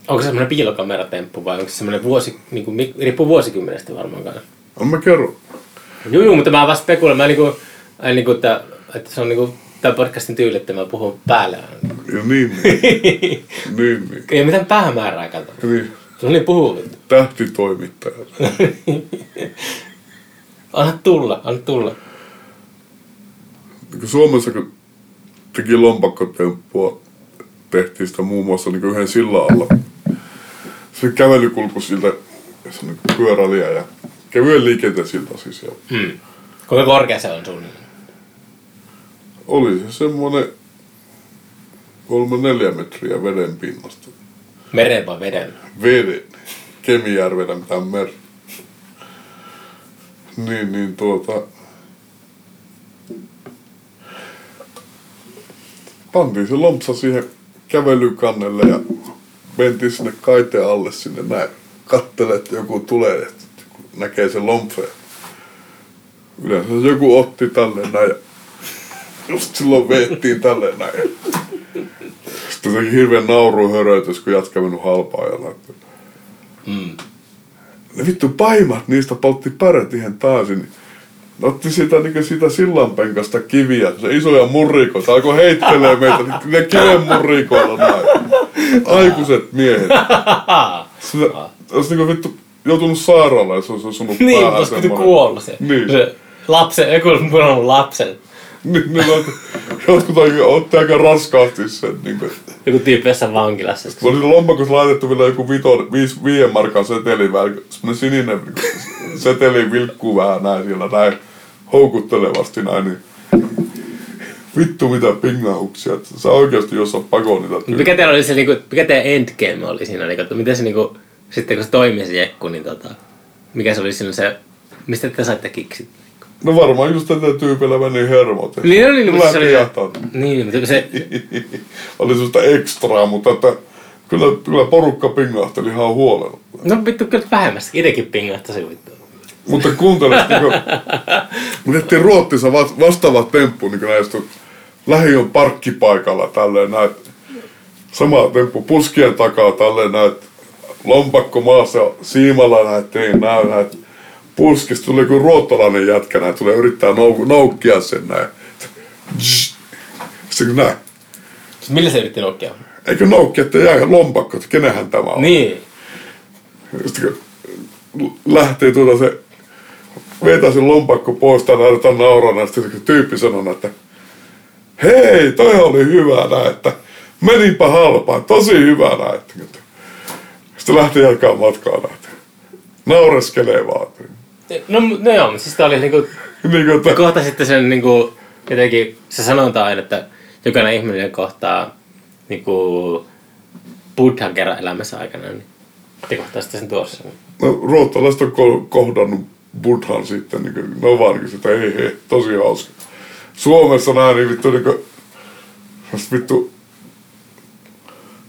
Onko se semmoinen piilokameratemppu vai onko se semmoinen vuosi, niin kuin, riippuu vuosikymmenestä varmaan kanssa. No mä kerron. Joo, joo, mutta mä vaan spekuloin, mä niinku, ai niinku, että, että se on niinku tämän podcastin tyyli, että mä puhun päälle. aina. Ja niin, niin, [laughs] niin, niin. Ei mitään päämäärää kato. niin. Se on niin puhuu. Tähtitoimittaja. [laughs] Anna tulla, anna tulla. Niin Suomessa kun teki lompakkotemppua, tehtiin sitä muun muassa niin yhden sillan alla. Se kävelykulku siltä, se on niin pyöräilijä ja kevyen liikenteen silta siis. Ja Hmm. Kuinka korkea se on suunnilleen? oli se semmoinen kolme neljä metriä veden pinnasta. Meren vai veden? Veden. Kemijärvenä mitään mer. Niin, niin tuota... Pantiin se lompsa siihen kävelykannelle ja mentiin sinne kaiteen alle sinne näin. Kattelee, että joku tulee, että näkee sen lompseen. Yleensä joku otti tälleen näin ja just silloin veettiin tälleen näin. Sitten teki hirveän nauruhöröitys, kun jatka mennyt halpaa ja. Mm. Ne vittu paimat niistä poltti pärät ihan täysin. Ne otti sitä, niin sitä sillanpenkasta kiviä, se isoja murrikoita, alkoi heittelee meitä, ne kiven murrikoilla näin. Aikuiset miehet. Se [laughs] olisi niin vittu joutunut sairaalaan, jos olisi osunut Niin, päähän piti semmoinen- kuollut se. Niin. se lapsen, joku olisi murannut lapsen. niin, niin, niin, jotkut oikein otti aika raskaasti sen. Niin kuin. Joku jossain vankilassa. Mä olin lompakossa laitettu vielä joku vito, viis, viien markan seteli, vähän, semmonen sininen seteli vilkkuu vähän näin siellä näin houkuttelevasti näin, niin vittu mitä pingauksia, että sä oikeasti jos on pakon niitä tyyppiä. Mikä teillä oli se, niinku, mikä teidän endgame oli siinä? Niinku, että miten se niinku, sitten kun se toimii se jekku, niin tota, mikä se oli siinä se, mistä te saitte kiksit? No varmaan just tätä tyypillä meni hermot. Niin, no niin, mutta se oli, jahtaa. niin, mutta se, [laughs] oli sellaista ekstraa, mutta että kyllä, kyllä porukka pingahteli ihan huolella. no vittu kyllä vähemmästä, itsekin pingahtasi vittu. Mutta kuuntelet, niin [laughs] me tehtiin Ruotsissa va- vastaava temppu, niin kuin näistä lähiön parkkipaikalla tälleen näet, sama temppu puskien takaa tälleen näet, lompakko maassa siimalla näet, tein näin näet, puskista tuli joku ruottolainen jätkä näin, tulee yrittää nou- noukkia sen näin. Sitten kun näin, Siis millä se yritti nokkia? eikö noukki, että jää lompakko, että kenenhän tämä on? Niin. Sitten kun lähtee tuota se, vetää sen lompakko pois tai näytetään naurana, sitten se tyyppi sanoo, että hei, toi oli hyvä näin, että menipä halpaan, tosi hyvä näin. Että- Sitten lähti jatkaa matkaa näin. Naureskelee vaan. No, no joo, siis tää oli niinku, Niin kuin, kohta sitten sen niinku, jotenkin, se sanonta aina, että jokainen ihminen kohtaa niinku buddhan kerran elämässä aikana, niin te kohtaa sitten sen tuossa. no, ruottalaiset on ko- kohdannut buddhan sitten, niin kuin, vaan niin sitä, hei hei, tosi hauska. Suomessa nää niin vittu niin kuin, vittu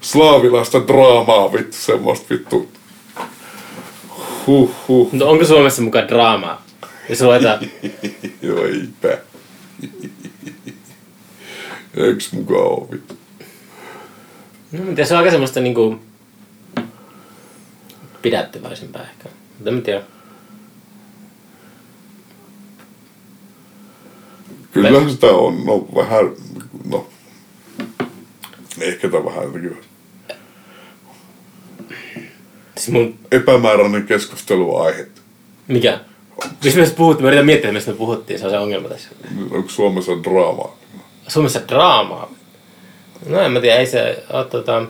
slaavilaista draamaa vittu, semmoista vittu. Huh, huh. Mutta onko Suomessa mukaan draamaa? Jos luetaan, [laughs] Joo, eipä. Eiks mukaan oo vittu? no, mutta se on aika semmoista niinku pidättyväisempää ehkä. Mutta en tiedä. Kyllähän sitä on, no vähän, no. Ehkä tämä vähän jotenkin Siis mun, epämääräinen keskusteluaihe. mikä? Mistä me puhuttiin? Mä yritän miettiä, mistä me puhuttiin. Se on se ongelma tässä. Onko Suomessa draamaa? Suomessa draamaa. No en mä tiedä, ei se ole tota...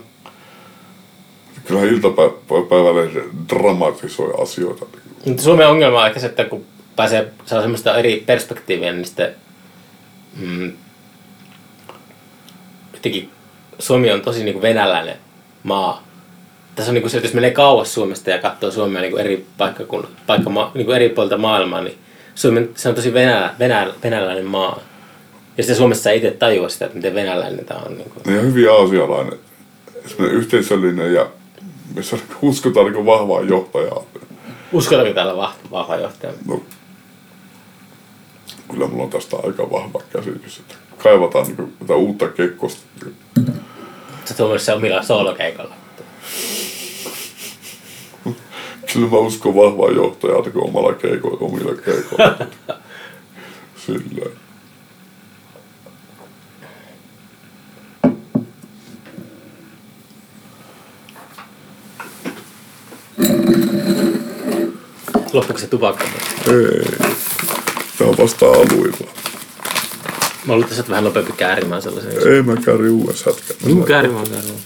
Kyllähän iltapäivällä dramatisoi asioita. Mutta Suomen ongelma on ehkä se, että kun pääsee, saa semmoista eri perspektiiviä, niin sitten... Mm, jotenkin Suomi on tosi niinku venäläinen maa. Tässä on niinku se, että jos menee kauas Suomesta ja katsoo Suomea niinku eri paikkakunn, paikka, niinku eri puolilta maailmaa, niin Suomen, se on tosi venälä, venälä, venäläinen maa. Ja sitten Suomessa ei itse tajua sitä, että miten venäläinen tämä on. Niinku. Ne on hyvin aasialainen, semmoinen yhteisöllinen ja missä uskotaan niin vahvaa johtajaa. Uskotaanko täällä vahva, vahva johtaja? No, kyllä mulla on tästä aika vahva käsitys, että kaivataan niin tätä uutta kekkosta. Se tuommoisessa omilla soolokeikolla. Kyllä mä uskon vahvaa johtajaa niin omalla keikoilla, omilla keikoilla. [laughs] Silleen. Loppuuko se tupakka? Ei. Tää on vasta aluilla. Mä luulen, että vähän nopeampi käärimään sellaisen. Ei mä kääri uudessa hätkä. Mm, käärimään, käärimään.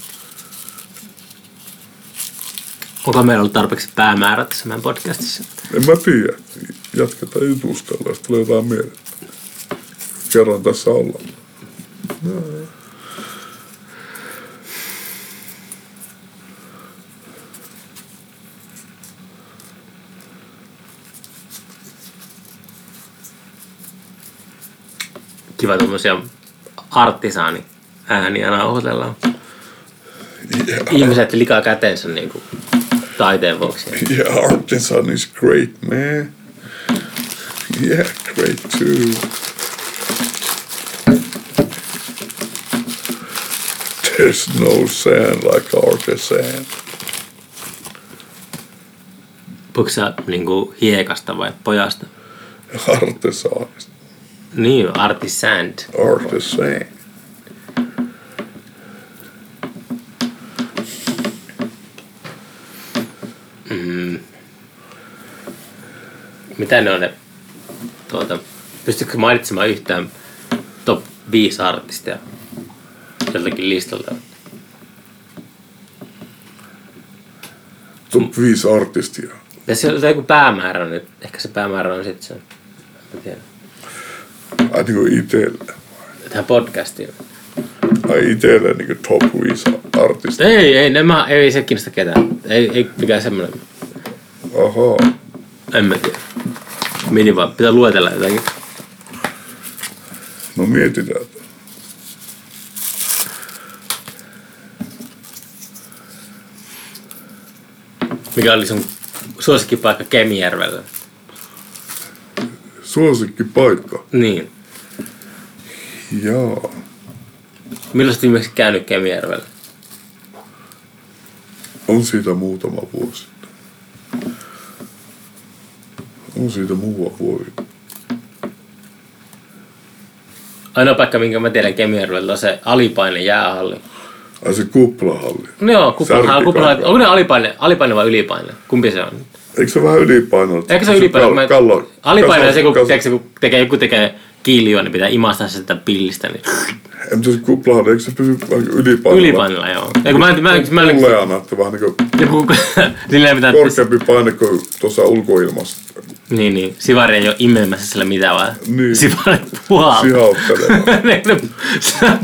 Onko meillä ollut tarpeeksi päämäärä tässä meidän podcastissa? En mä tiedä. Jatketaan jutustella, jos tulee jotain mieleen. Kerran tässä ollaan. Kiva tuommoisia artisaani ääniä nauhoitellaan. Yeah, Ihmiset likaa käteensä niin kuin taiteen vuoksi. yeah, artisan is great, man. Yeah, great too. There's no sand like artisan. Puhuuko sä niin kuin hiekasta vai pojasta? Artisanista. Niin, artisan. Artisan. Mitä ne on ne, tuota, pystytkö mainitsemaan yhtään viisi artistia joltakin listalta. Top 5 artistia. Ja se on joku päämäärä nyt. Ehkä se päämäärä on sitten se. En tiedä. Ai niinku itelle. Tähän podcastiin. Ai itelle niinku top 5 artistia. Ei, ei, ne mä, ei se kiinnosta ketään. Ei, ei mikään semmoinen. Ahaa. En mä tiedä. Mini vaan, pitää luetella jotakin. No mietitään. Mikä oli sun suosikkipaikka Kemijärvellä? Suosikki paikka. Niin. Jaa. Milloin oot viimeksi käynyt Kemijärvellä? On siitä muutama vuosi. On siitä muutama vuosi. Ainoa paikka, minkä mä tiedän Kemijärvellä, on se alipaine jäähalli. Ai se kuplahalli. No joo, kuplahalli. Kuplahalli. Onko ne alipaine, alipaine vai ylipaine? Kumpi se on? Eikö se vähän ylipainoa? Eikö se ole ylipaine? Kal- kallo, alipaine on se, kun, kas- tiedätkö, kun tekee, joku tekee kiilioa, niin pitää imasta sitä pillistä. Niin. En tiedä, se kuplahalli, eikö se pysy ylipainolla? Ylipainolla, joo. Kun mä, mä, mä, mä, mä Pulleana, että vähän niin kuin joku, [laughs] silleen pitää, korkeampi paine kuin tuossa ulkoilmassa. niin, niin, Sivari ei ole imemässä sillä mitään, vaan Niin. Sivari puhaltaa. Sihautteleva. ne, ne,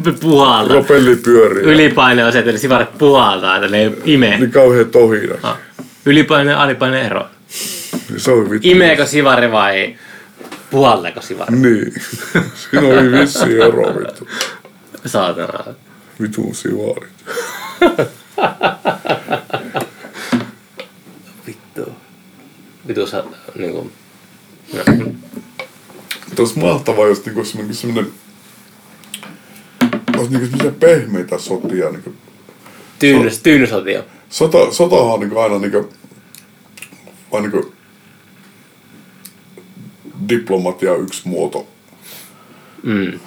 ne puhaltaa. Propelli pyörii. Ylipaine on se, että ne sivarit puhaltaa, että ne ei ime. Niin kauhean tohina. Ah. Ylipaine ja alipaine ero. Se on vittu. Imeekö sivari vai puhalleeko sivari? Niin. [laughs] Siinä oli vissi ero vittu. Saatana. Vitun sivarit. [laughs] Vittu. Vittu sä niinku... No. Mahtavaa, jos niinku semmoinen, semmoinen olisi niinku semmoisia pehmeitä sotia. Niinku. Tyynys, tyynysotio. Sota, sotahan on niinku aina niinku, vaan niinku diplomatia yksi muoto. Mm.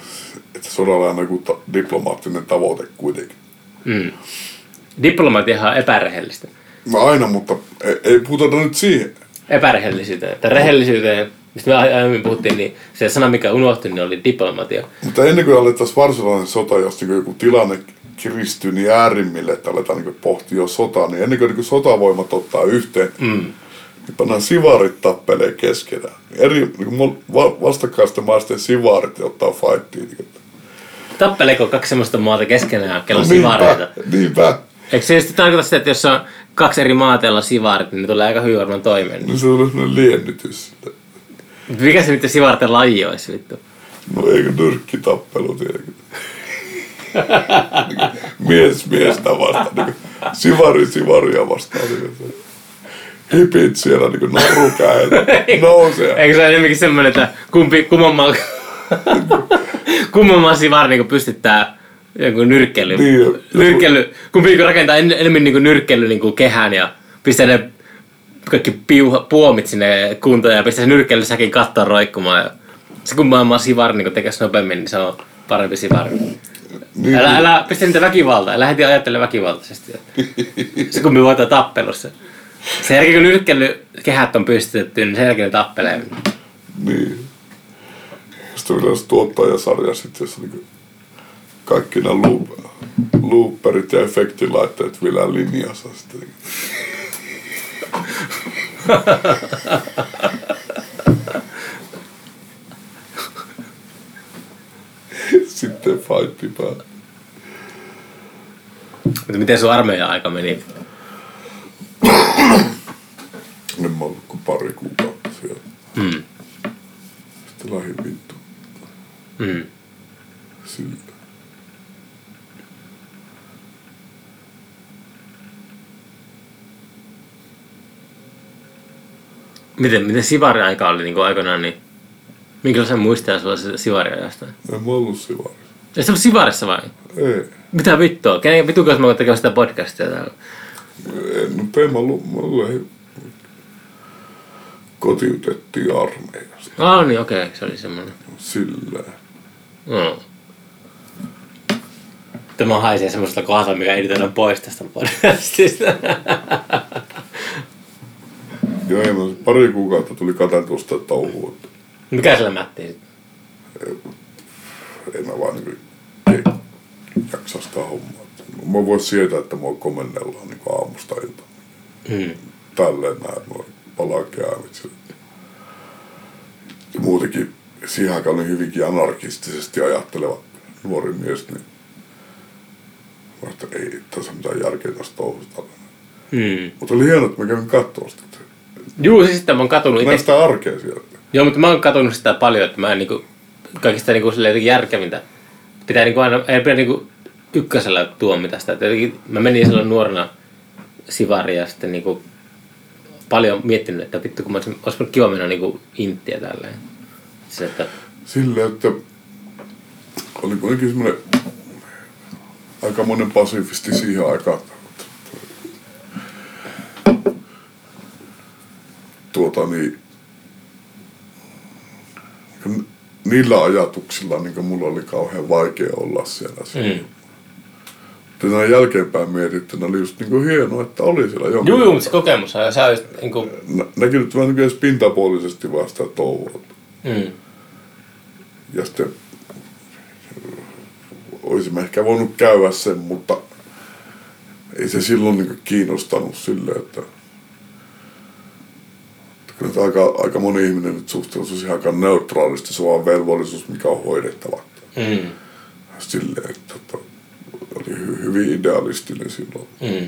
Että sodalla on joku ta- diplomaattinen tavoite kuitenkin. Mm. Diplomatiahan on epärehellistä. No aina, mutta ei, ei puhuta nyt siihen. Epärehellisyyteen. Että rehellisyyteen, mistä me aiemmin puhuttiin, niin se sana, mikä unohtui, niin oli diplomatia. Mutta ennen kuin alettaisiin varsinainen sota, jos niin joku tilanne kiristyy niin äärimmille, että aletaan niin pohtia jo sotaa, niin ennen kuin, niin sotavoimat ottaa yhteen, mm. niin pannaan sivarit tappelee keskenään. Eri niin vastakkaisten maisten sivarit ottaa fightiin. Niin, Tappeleeko kaksi semmoista maata keskenään, kello niinpä, sivareita? niinpä. Eikö se sitten tarkoita sitä, että jos on kaksi eri maata, joilla on sivarit, niin ne tulee aika hyvin varmaan toimeen? Niin se on sellainen liennytys. Mikä se niiden sivarten laji olisi vittu? No eikö nyrkkitappelu tietenkin. Niin [laughs] mies miestä vastaan. Niin sivari sivaria vastaan. Niin Hipit siellä niin narukäillä. Nousee. Eikö se ole enemmänkin semmoinen, että kumpi, kumman kumman sivari niin pystyttää jonkun nyrkkeily, Niin. nyrkkeily kumpi niin rakentaa en, enemmän niin nyrkkeily niin kehään ja pistää ne kaikki piuha, puomit sinne kuntoon ja pistää se nyrkkeilysäkin kattoon roikkumaan. Ja se kumman sivari niin tekee nopeammin, niin se on parempi sivari. Niin, Älä, älä pistä niitä väkivaltaa, älä heti ajattele väkivaltaisesti. Se kumpi voittaa tappelussa. Sen jälkeen kun nyrkkeilykehät on pystytetty, niin sen jälkeen tappelee. niin. Sitten vielä se tuottajasarja sitten, jossa niin kaikki nämä loop, looperit ja efektilaitteet vielä linjassa sitten. [laughs] Sitten fightti päälle. Mutta miten sun armeijan aika meni? En mä ollut kuin pari kuukautta siellä. Mm. Sitten lähdin vittu Mm. sillä. Miten, miten sivari-aika oli niin aikoinaan, niin minkälaisen muistaa sulla se sivari-ajasta? En mä ollut sivari. Ei se ollut sivarissa vai? Ei. Mitä vittua? Kenen vitun kanssa mä oon tekemässä sitä podcastia täällä? En, mutta en mä ollut, mulle kotiutettiin armeijasta. Ah niin okei, okay. se oli semmonen. Sillä. No. Tämä haisee semmoista kahvaa, mikä editoidaan pois tästä podcastista. Joo, ei, pari kuukautta tuli katseltua sitä touhua. Mikä sillä mättii sitten? en mä vaan niin ei jaksa sitä hommaa. Mä voin sietää, että mua komennellaan niin aamusta iltaan. Mm. Tälleen näin, mulla palaa. Ja muutenkin siihen aikaan oli hyvinkin anarkistisesti ajatteleva nuori mies, niin mä että ei tässä mitään järkeä tästä touhusta. Mm. Mutta oli hienoa, että mä kävin katsoa sitä. Juu, siis sitä mä oon katunut itse. sitä arkea sieltä. Joo, mutta mä oon katunut sitä paljon, että mä en niinku, kaikista niinku silleen järkevintä. Pitää niinku aina, ei pidä niinku ykkösellä tuomita sitä. Että jotenkin, mä menin silloin nuorena sivariin ja sitten niinku paljon miettinyt, että vittu kun mä olisin, olisi kiva mennä niinku inttiä tälleen. Se, että, Silleen, että oli kuitenkin semmoinen aika monen pasifisti siihen aikaan. Tuota niin, ni- niillä ajatuksilla niin mulla oli kauhean vaikea olla siellä. mm. Mutta näin jälkeenpäin mietittynä oli just niin hienoa, että oli siellä jonkun. Juu, juu, mutta se kokemus on, sä olisit niinku, Nä, näki nyt vähän niin pintapuolisesti vaan sitä touhua. mm. Ja sitten olisimme ehkä voinut käydä sen, mutta ei se silloin niin kiinnostanut silleen, että, että kyllä nyt aika, aika moni ihminen nyt suhtautuu siihen aika neutraalisti, se on vaan velvollisuus, mikä on hoidettava. Mm. Silleen, että, että oli hy, hyvin idealistinen silloin. Mm.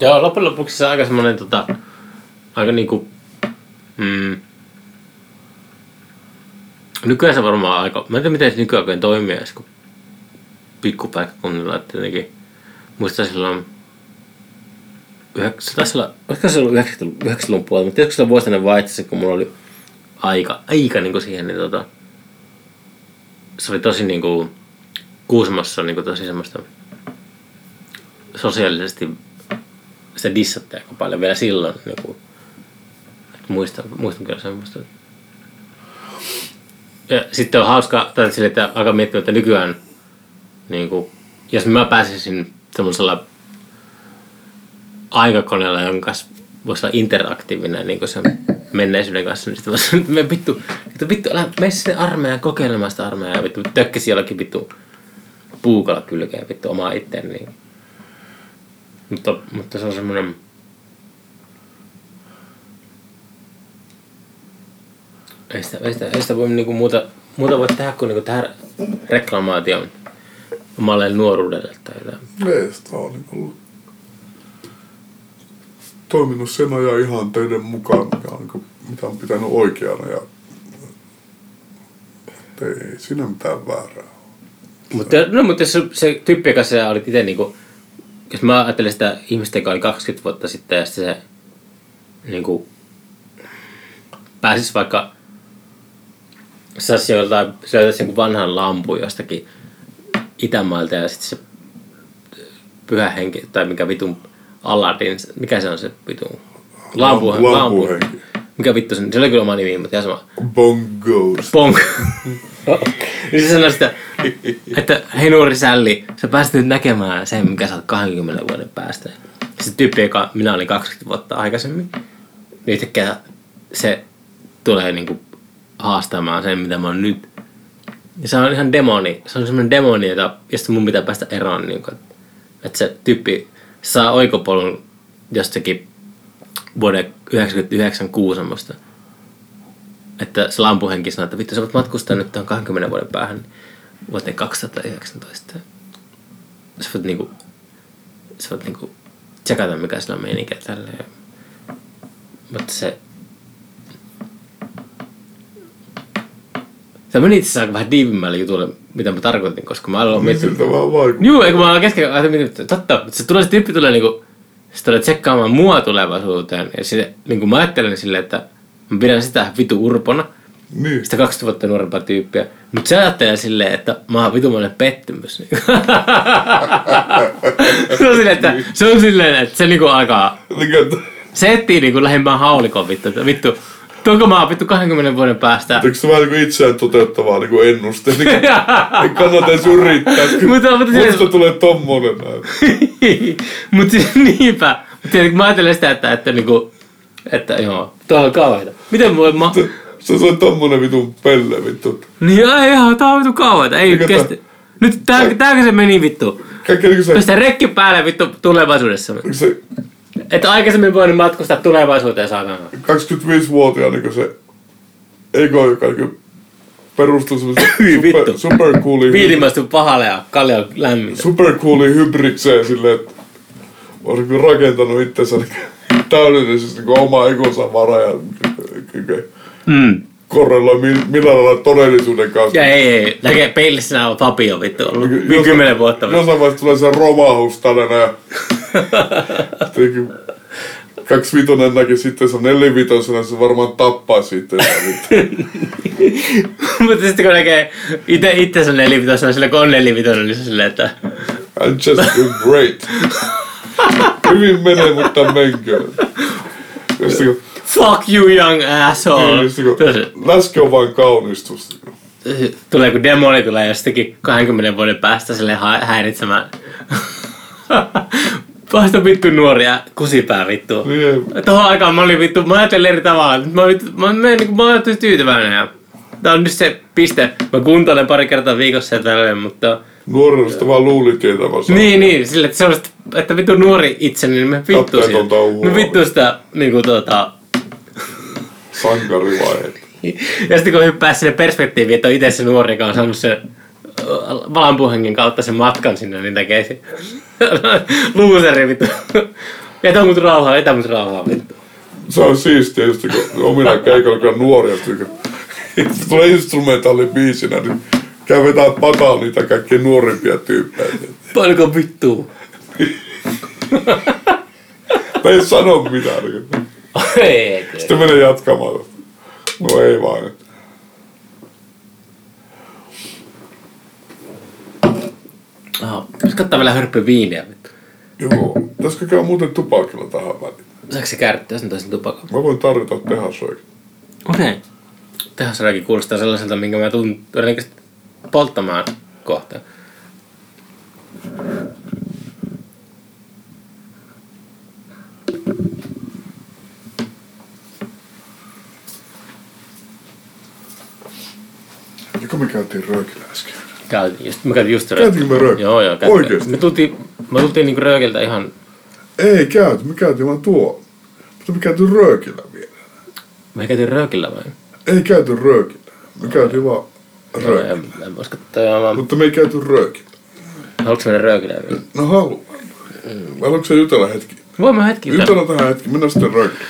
Joo, loppujen lopuksi se on aika semmonen tota, aika niinku, mm, nykyään se varmaan aika, mä en tiedä miten se nykyään toimii edes, kun pikkupaikkakunnilla, että jotenkin, muistan silloin, se taisi olla, olisiko se ollut 90-luvun 90-luvun puolella, mutta joskus se vuosina vaihtasi, kun mulla oli aika, aika niin kuin siihen, niin tota, se oli tosi niin kuin, Kuusamossa niin kuin tosi semmoista sosiaalisesti sitä dissattiin aika paljon vielä silloin. Niin kuin, muistan, muistan kyllä semmoista. Ja sitten on hauska, tai sille, että aika miettiä, että nykyään, niin kuin, jos mä pääsisin semmoisella aikakoneella, jonka kanssa voisi olla interaktiivinen niin sen menneisyyden kanssa, niin sitten voisi me vittu, vittu, vittu, älä mene sinne armeijaan kokeilemaan sitä armeijaa, ja vittu, tökkäsi jollakin vittu puukalla kylkeen vittu omaa itteen, niin mutta, mutta se on semmoinen... Ei sitä, ei sitä, ei sitä voi niinku muuta, muuta voi tehdä kuin niinku tehdä reklamaation omalle nuoruudelle tai jotain. Ei sitä on niin ollut toiminut sen ajan ihan teidän mukaan, mikä on, niin kuin, mitä on pitänyt oikeana. Ja, ei, siinä mitään väärää. Mutta, no, mutta se, se tyyppi, joka sä olit itse niinku, jos mä ajattelen sitä ihmistä, joka oli 20 vuotta sitten ja sitten se niinku, pääsis vaikka saisi joltain, se löytäisi jonkun vanhan lampun jostakin Itämaalta ja sitten se pyhä henki, tai mikä vitun Aladdin, mikä se on se vitun lampu, Lamp- lampu, lampuhenki. mikä vittu se, se oli kyllä oma nimi, mutta ihan sama. Bongos. Ponk. niin [laughs] [laughs] se sanoi sitä, että hei nuori Sälli, sä pääsit nyt näkemään sen, mikä sä oot 20 vuoden päästä. Se tyyppi, joka minä olin 20 vuotta aikaisemmin, niin yhtäkkiä se tulee niinku haastamaan sen, mitä mä oon nyt. Ja se on ihan demoni. Se on semmoinen demoni, jota, josta mun pitää päästä eroon. Niin kuin, että se tyyppi saa oikopolun jostakin vuoden 99 Kuusamosta että se lampuhenki sanoi, että vittu sä voit matkustaa nyt tuon 20 vuoden päähän vuoteen 2019. Sä voit niinku, sä voit niinku tsekata mikä sillä on meininkiä tälleen. Mutta se... Se meni itse asiassa vähän diivimmälle jutulle, mitä mä tarkoitin, koska mä aloin Niin miettiä... siltä vähän vaikuttaa. Juu, eikö mä aloin kesken ajattelin, että totta, se, tulee, se tyyppi tulee niinku, se tulee tsekkaamaan mua tulevaisuuteen. Ja sitten niinku mä ajattelen silleen, että mä pidän sitä vitu urpona, Niin. sitä 20 vuotta nuorempaa tyyppiä. Mutta se ajattelee silleen, että mä oon vitumainen pettymys. [laughs] se on silleen, että se on silleen, että se niinku alkaa, Niin, se etsii niinku lähimpään haulikon vittu, vittu, tuonko mä oon vittu 20 vuoden päästä. Eikö se vähän niin kuin itseään toteuttavaa niin kuin ennuste? Niin kuin, [laughs] ei kannata edes yrittää. Mutta- Musta tulee tommonen näin. [laughs] Mutta siis niinpä. Mutta mä ajattelen sitä, että, että, niinku, että joo, tuo on kauheita. Miten voi ma... Se on tommonen vitun pelle vittu. Niin ai ihan, tää on vittu kauan. Ei Mikä kestä. tää- Nyt tää, tääkö se meni vittu? Kaikki niinku se, Pistä rekki päälle vittu tulevaisuudessa. se Et aikaisemmin voinut matkustaa tulevaisuuteen saatana. 25-vuotiaan niinku se ego, joka niinku perustuu semmoiseen [coughs] Hyi super, supercooliin Viilimaistu pahalle ja kalja on lämmintä. supercooliin hybridseen silleen, että on niinku rakentanut itsensä niinku täydellisesti niinku oma egonsa vara ja Mm. Korreloi mi- millä lailla todellisuuden kanssa. Ja ei, ei. Näkee peilissä on Fabio vittu ollut yli kymmenen vuotta. Jossain vaiheessa tulee se romahus tänne ja [laughs] kaksi vitonen näki sitten se nelivitosena, se varmaan tappaa sitten. [laughs] Mutta sitten kun näkee ite, itsensä nelivitosena, sillä kun on nelivitonen, niin se silleen, että I'm just great. [laughs] Hyvin menee, mutta menköön. Ja sitten kun, fuck you young asshole. niin, sitten kun Tuossa- läski on vain kaunistus. tulee kun demoni tulee jostakin 20 vuoden päästä sille hä- häiritsemään. [laughs] Vasta vittu nuoria kusipää vittu. Niin, Tuohon aikaan mä olin vittu, mä ajattelin eri tavalla. Nyt Mä, olin, mä, mä, niin mä olin tyytyväinen ja tää on nyt se piste. Mä kuuntelen pari kertaa viikossa sieltä välillä, mutta... nuoruudesta vaan luuli tietävänsä. Niin, niin, sillä että sellaista, että vittu nuori itse, niin me vittu touhua. Me vittu sitä, niinku tota... Sankarivaiheet. Ja sitten kun hyppää sinne perspektiiviin, että on itse se nuori, joka on saanut se valanpuhengen kautta sen matkan sinne, niin tekee se luuseri vittu. Jätä mut rauhaa, jätä mut rauhaa vittu. Se on siistiä just kun omina keikoilla, kun on nuoria, kun [laughs] tulee instrumentaali biisinä, niin käy vetää pataa niitä kaikkia nuorimpia tyyppejä. Paljonko vittu? Mä ei sano mitään. Ei, Sitten menee jatkamaan. No ei vaan. Oh, pitäis kattaa vielä hörppy viiniä. Joo. Pitäisikö käydä muuten tupakilla tähän väliin? Saatko se kärttää sen toisen tupakan? Mä voin tarjota tehasroikin. Okei. Okay. Tehosraaki kuulostaa sellaiselta, minkä mä tuun todennäköisesti polttamaan kohta. Joko me käytiin röökillä äsken? Käytiin just, mä käytiin just Käytiinkö me röökillä? Joo, joo. Käytiin. Oikeesti? Me tultiin, me tultiin niinku röökiltä ihan... Ei käyty, me käytiin vaan tuo. Mutta me käytiin röökillä vielä. Me käytiin röökillä vai? Ei käyty röökillä. Me käytiin vaan Röökillä. en. Mutta me ei käyty röökillä. Haluatko mennä röökille vielä? No haluan. Vai haluatko sä jutella hetki? Voimme hetki. Jutella tähän hetki, mennään sitten röökillä.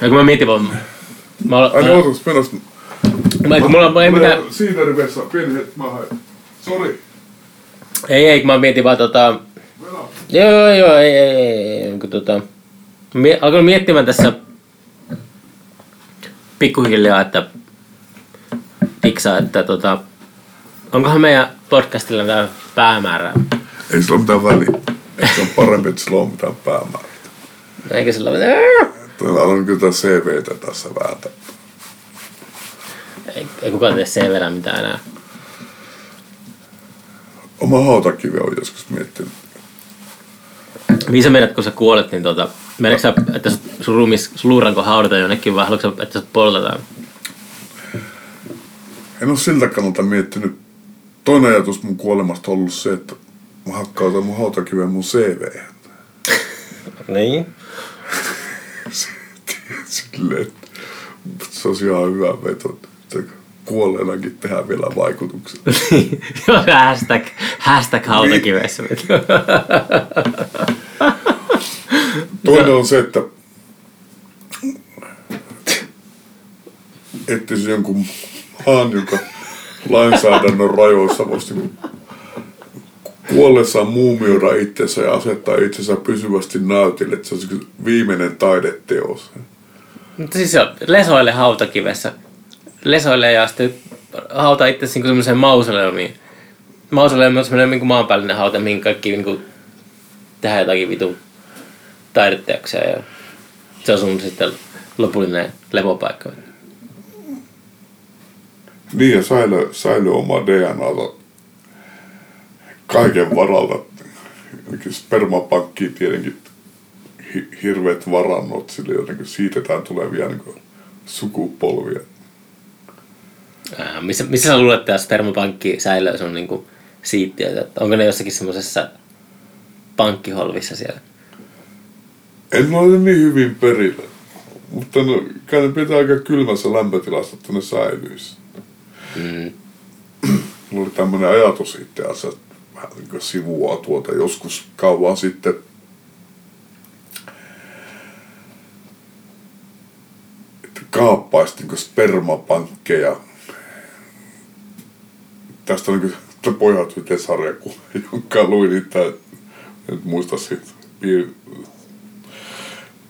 Ja kun mä mietin vaan... Mä, mä, Ai niin ootas, mennäs. mä, kun mulla ei mitään... Siitä rivessä, pieni hetki, mä haen. Sori. Ei, ei, kun mä mietin vaan tota... Joo, joo, joo, ei, ei, ei, ei, kun tota... Mie, alkanut miettimään tässä pikkuhiljaa, että tiksaa, että tota... Onkohan meidän podcastilla mitään päämäärää? Ei sillä ole mitään väliä. Se on parempi, että sillä on mitään päämäärää. Eikä sillä ole mitään... Täällä on kyllä CVtä tässä vääntä. Ei, ei kukaan tee verran mitään enää. Oma hautakivi on joskus miettinyt. Mihin sä menet, kun sä kuolet, niin tota... Meneekö sä, että sun ruumis, sun luuranko haudataan jonnekin vai haluatko sä, että sut poltetaan? En ole siltä kannalta miettinyt. Toinen ajatus mun kuolemasta on ollut se, että mä hakkautan mun hautakiven mun CV. Niin. Silleen, se olisi ihan hyvä veto. että Kuolleenakin tehdään vielä vaikutuksia. Joo, [laughs] hashtag, hashtag hautakivessä. Toinen on se, että etsisin jonkun maan, joka lainsäädännön rajoissa voisi niinku kuollessaan muumioida itsensä ja asettaa itsensä pysyvästi näytille, että se olisi viimeinen taideteos. Mutta siis on, lesoille hautakivessä. Lesoille ja sitten hauta itse niin semmoiseen mausoleumiin. Mausoleumi on semmoinen niin maanpäällinen hauta, mihin kaikki niin kuin, tehdään jotakin vitu taideteoksia. Ja se on sun sitten lopullinen lepopaikka. Niin ja säilyy, säilyy oma DNAta kaiken varalta. Spermapankkiin tietenkin hi- hirveät varannot, sille jotenkin siitetään tulevia niin sukupolvia. Ää, missä, missä sä luulet, että tämä spermapankki säilöö sun niinku siittiöitä? Onko ne jossakin semmoisessa pankkiholvissa siellä? En ole niin hyvin perillä. Mutta no, kai ne pitää aika kylmässä lämpötilassa, että ne säilyisi. Mm. Mulla oli tämmöinen ajatus itse asiassa, vähän niin kuin sivua tuota joskus kauan sitten. Että kaappaisi niin spermapankkeja. Tästä on niin kuin pojat yhteen sarjakuva, jonka luin niitä, en muista siitä piir-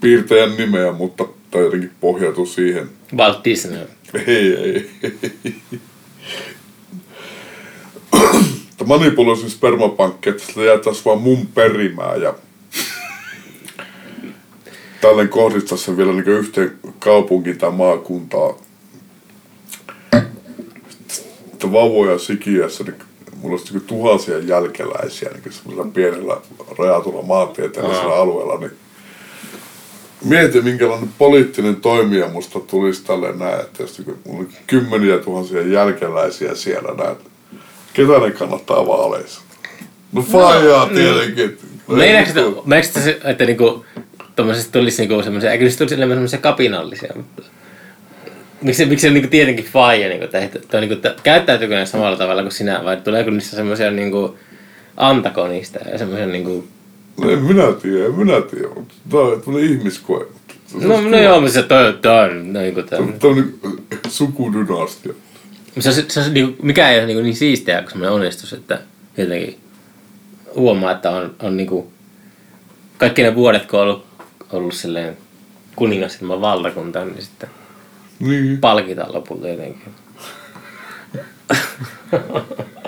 piirtäjän nimeä, mutta tämä jotenkin pohjautui siihen, Walt Disney. ei, ei, ei. Että manipuloisin spermapankki, että sitä jäätäisiin vaan mun perimää ja tälleen kohdistaa sen vielä niin yhteen kaupunkiin tai maakuntaan. Että vauvoja sikiässä, niin mulla olisi niin tuhansia jälkeläisiä niin semmoisella pienellä rajatulla maantieteellisellä alueella, niin Mietin, minkälainen poliittinen toimija musta tulisi tälle näin, että jos niin mulla on kymmeniä tuhansia jälkeläisiä siellä näin, ketä ne kannattaa vaaleissa? No faijaa tietenkin. Meinaatko, että, meinaatko, että, että niinku, tommosesta tulisi niinku semmoisia, eikö niistä tulisi enemmän semmoisia kapinallisia, mutta miksi, miksi se on niinku tietenkin faija, niinku, että, että, että, niinku, että käyttäytyykö ne samalla tavalla kuin sinä vai tuleeko niistä semmoisia niinku antagonista ja semmoisia niinku, No en minä tiedä, en minä tiedä, mutta tämä on tämmöinen ihmiskoe. no, no joo, mutta se toi, toi on no, niinku tämmöinen. Tämmöinen sukudynastia. Se, on- se, on niinku, mikä ei ole niinku niin siistiä kuin semmoinen onnistus, että jotenkin huomaa, että on, on niinku, kaikki ne vuodet, kun on ollut, ollut silleen kuningas ilman valtakuntaa, niin sitten Niin. palkitaan lopulta jotenkin. [laughs]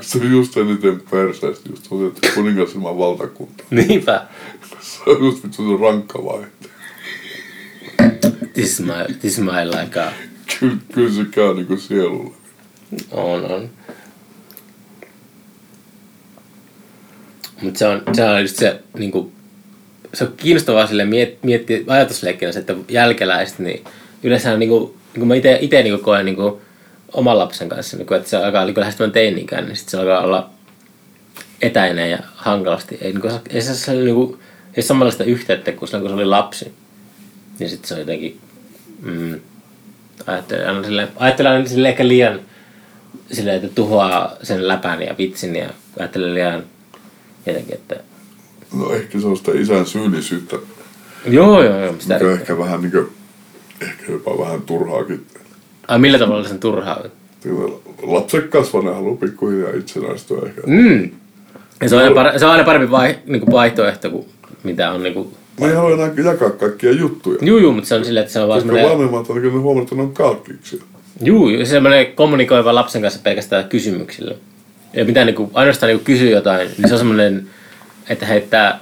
[laughs] Se on just eniten perseestä, just se, että kuningas ilman valtakuntaa. [laughs] Niinpä. Se on just vittu se rankka vaihe. This is my, this is my like a, Kyllä, kyllä se käy niinku sielulle. on, on. Mutta se on, se on just se, niinku, se on kiinnostavaa sille miet, miettiä ajatusleikkinä se, että jälkeläiset, niin yleensä niinku, niinku mä ite, ite niinku koen niinku oman lapsen kanssa, niinku, että se alkaa niinku lähestymään teini-ikään, niin sitten se alkaa olla etäinen ja hankalasti. Ei, niinku, ei se, niinku, ei samanlaista yhteyttä kuin silloin, kun se oli lapsi. Niin sitten se on jotenkin, mm, ajattelen aina silleen, ajattelen aina silleen ehkä liian silleen, että tuhoaa sen läpän ja vitsin ja ajattelen liian jotenkin, että No ehkä se on sitä isän syyllisyyttä, joo joo joo, sitä mikä on ehkä vähän niinku, ehkä jopa vähän turhaakin. Ai millä tavalla sen turhaa? Lapset kasvaa, ne haluaa pikkuhiljaa itsenäistyä ehkä. Mm. Ja se on aina, par- se on aina parempi vai, niinku vaihtoehto kuin mitä on niinku... Ne ei halua enää jakaa kaikkia juttuja. Juu, juu, mutta se on silleen, että se on vaan Koska semmoinen... vanhemmat on kyllä huomannut, että ne on kalkkiksi. Juu, ja semmoinen kommunikoiva lapsen kanssa pelkästään kysymyksillä. Ja mitä niinku, ainoastaan niinku kysyy jotain, niin se on semmoinen, että heittää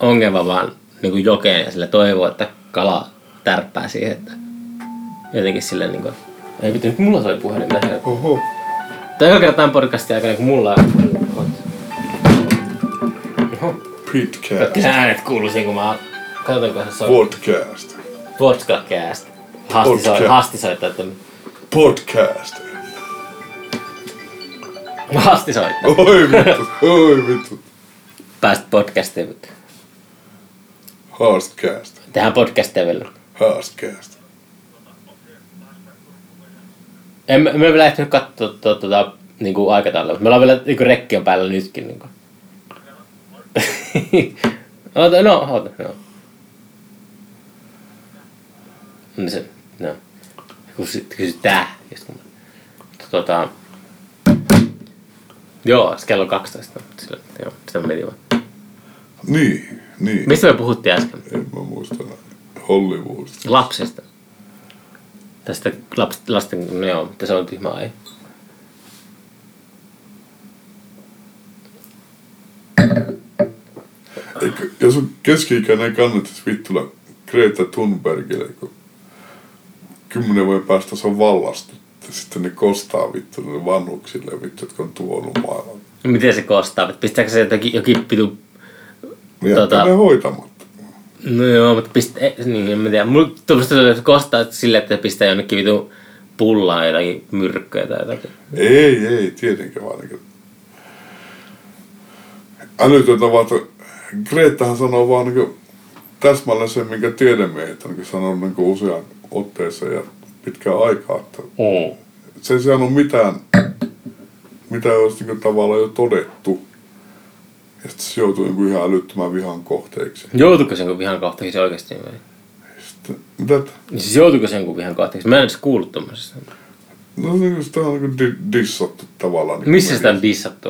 ongelma vaan niinku jokeen ja sille toivoo, että kala tärppää siihen, että jotenkin silleen niinku, ei vittu, nyt mulla soi puhelin tähän. Oho. Tämä on kerran tämän podcastin aikana, kun mulla on... Oho. Pitcast. Kaikki se äänet kuuluu siinä, kun mä katsoin, kun se soi. Podcast. Hasti, Vodka. hasti soittaa, että Podcast. hasti soittaa. Oi vittu, oi vittu. Päästä podcastiin, mutta Haastcast. tehdään podcastia vielä. Haastcast. En, me me vielä ehtinyt katsoa tuota, tuota, niinku aikataulua. Meillä on vielä niinku rekki on päällä nytkin. Niinku. [laughs] Ota, no, ota, no. No se, no. Kun sit kysyt tää, mä- Tota, joo, se kello on 12. Sillä, joo, sitä mä mietin vaan. Niin, niin. Mistä me puhuttiin äsken? En mä muista. Hollywoodista. Lapsesta. Tästä laps, lasten, no joo, mutta se on tyhmä aihe. Eikö, jos on keski-ikäinen kannattaisi vittula Greta Thunbergille, kun kymmenen vuoden päästä se on vallastuttu. Sitten ne kostaa vittu ne vanhuksille vittu, jotka on tuonut maailman. Miten se kostaa? Pistääkö se jotakin, jokin pitu... Ja tota... ne hoitamatta. No joo, mutta pistä, niin, en mä tiedä. Mulla että kostaa silleen, että pistää jonnekin vitu pullaan jotakin myrkkyä tai jotakin. Ei, ei, tietenkään vaan niin älytöntä vaan, että Gretahan sanoo vaan niin täsmälleen sen, minkä tiedemiehet on niin sanonut niin usean otteeseen ja pitkään aikaa. Että Mm. se ei saanut mitään, mitä olisi niin tavallaan jo todettu. Sitten se joutui niin ihan älyttömän vihan kohteeksi. Joutuiko sen kun vihan kohteeksi oikeasti? Vai? Sitten, mitä, Niin siis joutuiko sen kun vihan kohteeksi? Mä en edes kuullut tommosesta. no niin, sitä on niin di- dissattu tavallaan. Niin Missä sitä on dissattu?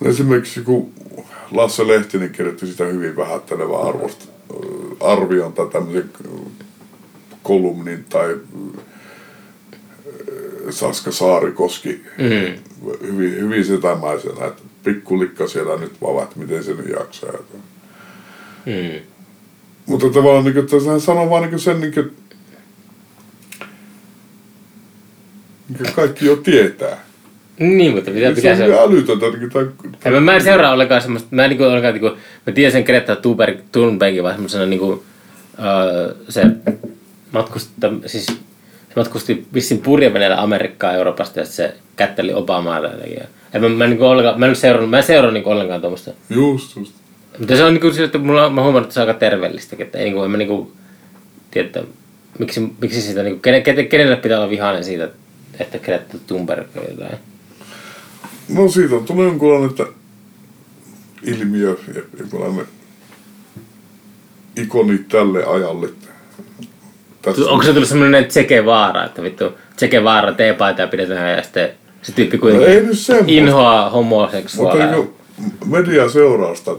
No Esimerkiksi kun Lasse Lehtinen kirjoitti sitä hyvin vähättelevä arvosta, arvion tai tämmöisen kolumnin tai Saska Saarikoski Mm. hyvin, hyvin setämäisenä, että pikkulikka siellä nyt vaan, että miten se nyt jaksaa. Mm. Mutta tavallaan niin kuin, hän sanoo vaan niin sen, niin kuin, niin kuin kaikki jo tietää. Niin, mutta mitä Se pitää on se... niin älytöntä. Niin kuin, tai, Ja mä, en seuraa ollenkaan semmoista, mä en niinku ollenkaan niinku, mä tiedän sen Greta Thunberg, Thunbergin vaan semmoisena niinku, uh, se matkusti, siis se matkusti vissiin purjeveneellä Amerikkaa Euroopasta ja se kätteli Obamaa tai jotenkin. Ja mä, mä, niinku ollenkaan, mä en seurannut, mä en seurannut niinku ollenkaan tuommoista. just, just. Mutta se on niinku sillä, että mulla on, mä huomannut, että se on aika terveellistäkin, että ei niinku, en mä niinku tiedä, että miksi, miksi sitä niinku, kenen- kenelle pitää olla vihainen siitä, että Thunberg on jotain. No siitä on tullut jonkunlainen että ilmiö, ja jonkunlainen ikoni tälle ajalle. Tässä Onko se tullut semmoinen Che Guevara, että vittu Che Guevara teepaitaa pidetään ja sitten se tyyppi No kuitenkin ei nyt semmoista. inhoaa Mutta homoseksuaaleja. niin media seuraa sitä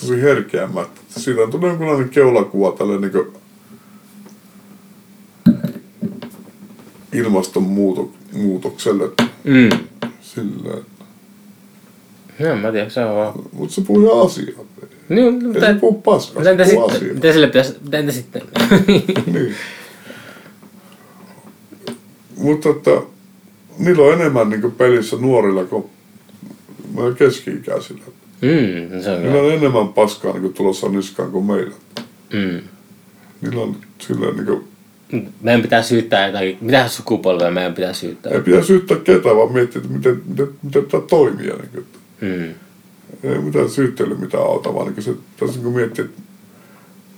tosi herkeämättä. Siitä on tullut jonkunlainen keulakuva tälle niin ilmastonmuutokselle. Mm. Sillä, No, mä tiedän, se on vaan... mutta se puhuu asiaa. Niin, Ei mutta... se puhu paskaa, se puhuu asiaa. Mitä sille pitäisi... Mitä entä sitten? Niin. [laughs] Mutta että niillä on enemmän niin pelissä nuorilla kuin keski-ikäisillä. mm, se on Niillä on enemmän paskaa niin tulossa niskaan kuin meillä. Mm. Niillä on silleen niin kuin, Meidän pitää syyttää jotakin... Mitä sukupolvea meidän pitää syyttää? ei pidä syyttää ketään, vaan miettiä, että miten, miten, miten tämä toimii. Niin kuin, Mm. ei mitään syyttely mitään auta, vaan niin kuin se, tässä niin kuin miettiä, että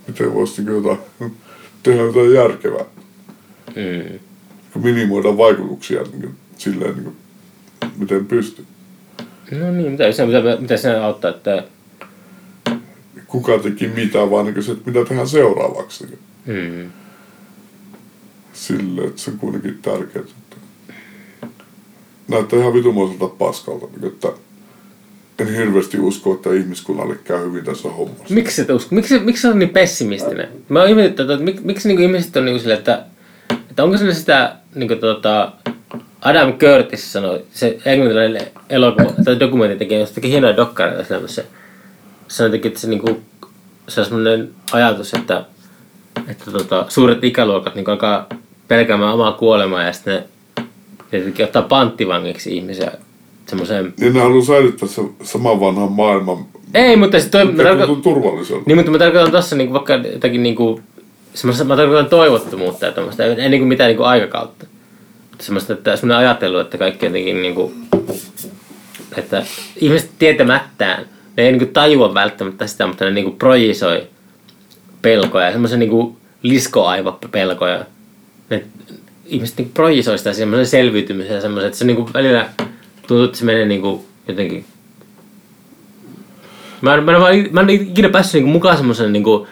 miten voisi niin kuin jotain, tehdä jotain järkevää. Mm. Minimoida vaikutuksia niin kuin, silleen, niin kuin, miten pystyy. No niin, mitä, se, mitä, mitä se auttaa, että... kuka teki mitä, vaan niin se, että mitä tehdään seuraavaksi. Niin Mm. Silleen, että se on kuitenkin tärkeää. Että näyttää ihan vitumoiselta paskalta, niin että en hirveästi usko, että ihmiskunnalle käy hyvin tässä hommassa. Miksi et usko? Miksi, miksi se on niin pessimistinen? Mä oon ihmetyttänyt, että miksi, miksi niinku ihmiset on niinku silleen, että, että onko se sitä niinku tota, Adam Curtis sanoi, se englantilainen elokuva, tai dokumentin tekijä, se teki hienoja dokkareita sellaisessa. Se teki, että se niinku, se on semmoinen ajatus, että, että tota, suuret ikäluokat niinku alkaa pelkäämään omaa kuolemaa ja sitten ne tietenkin ottaa panttivangiksi ihmisiä semmoiseen Niin ne haluaa säilyttää se saman vanhan maailman, ei, mutta se toi, mä tarkoitan, turvalliselta. niin, mutta mä tarkoitan tossa niinku vaikka jotakin niinku, semmoista, mä tarkoitan toivottomuutta ja tämmöistä, ei niinku mitään niinku aikakautta. Mutta semmoista, että semmoinen ajattelu, että kaikki jotenkin niinku, että ihmiset tietämättään, ne ei niinku tajua välttämättä sitä, mutta ne niinku projisoi pelkoja, semmoisen niinku liskoaivopelkoja. Ne ihmiset niinku projisoi sitä semmoisen selviytymisen ja semmoisen, että se niinku välillä tuntuu, että se menee niinku jotenkin Mä en, mä en, vaan- mä en ikinä päässyt niinku mukaan semmoisen niinku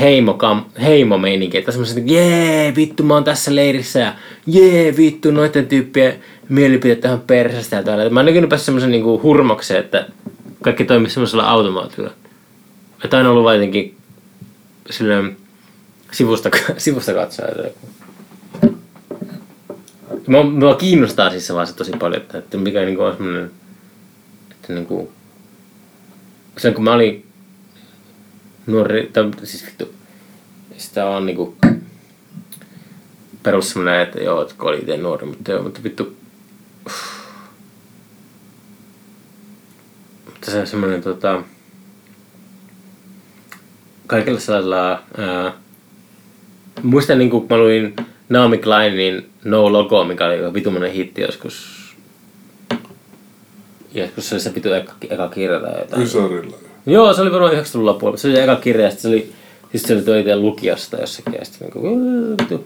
heimo, heimomeininki, että semmoisen, että jee, vittu mä oon tässä leirissä ja jee, vittu noiden tyyppien mielipiteet tähän persästä ja täällä. Mä en ikinä päässyt semmoisen niinku hurmokseen, että kaikki toimii semmoisella automaatilla. Että aina ollut jotenkin silleen sivusta, [laughs] sivusta katsoa. Mua, mua kiinnostaa siis se vaan se tosi paljon, että, että mikä niinku on semmoinen, että niinku, sen kun mä olin nuori, tai siis vittu, sitä on niinku perus semmonen, että joo, että kun oli itse nuori, mutta joo, mutta vittu, mutta se on semmonen tota, kaikilla sellaisilla... Ää, muistan niin kun mä luin Naomi Kleinin No Logo, mikä oli vitumainen hitti joskus. Joskus se oli se vitu eka, eka kirja tai jotain. Ysärillä. Joo, se oli varmaan 90-luvulla lopulla. Se oli eka kirja, se oli, siis se oli itse lukiosta jossakin, ja sitten niinku, "Uu, vitu.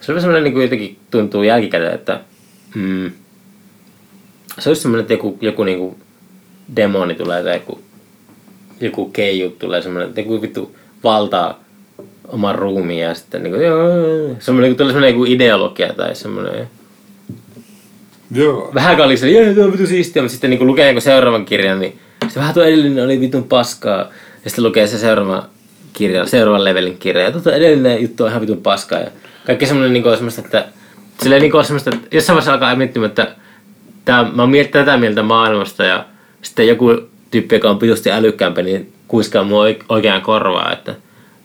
Se oli semmoinen niinku jotenkin tuntuu jälkikäteen, että mm, se olisi semmoinen, että joku, joku niinku demoni tulee tai joku, joku keiju tulee semmoinen, että joku vittu valtaa oman ruumiin ja sitten niinku, joo, semmoinen, niinku, tulee semmoinen joku ideologia tai semmoinen, Joo. vähän oli se, jee, tuo on vitu siistiä, mutta sitten niin lukee jonkun seuraavan kirjan, niin se vähän tuo edellinen oli vitun paskaa. Ja sitten lukee se seuraava kirja, seuraavan levelin kirja. Ja tuota edellinen juttu on ihan vitun paskaa. Ja kaikki semmoinen niin semmoista, että silleen niin semmoista, että jossain vaiheessa alkaa miettimään, että tää, mä oon miettinyt tätä mieltä maailmasta ja sitten joku tyyppi, joka on vitusti älykkäämpi, niin kuiskaa mua oik- oikeaan korvaa, että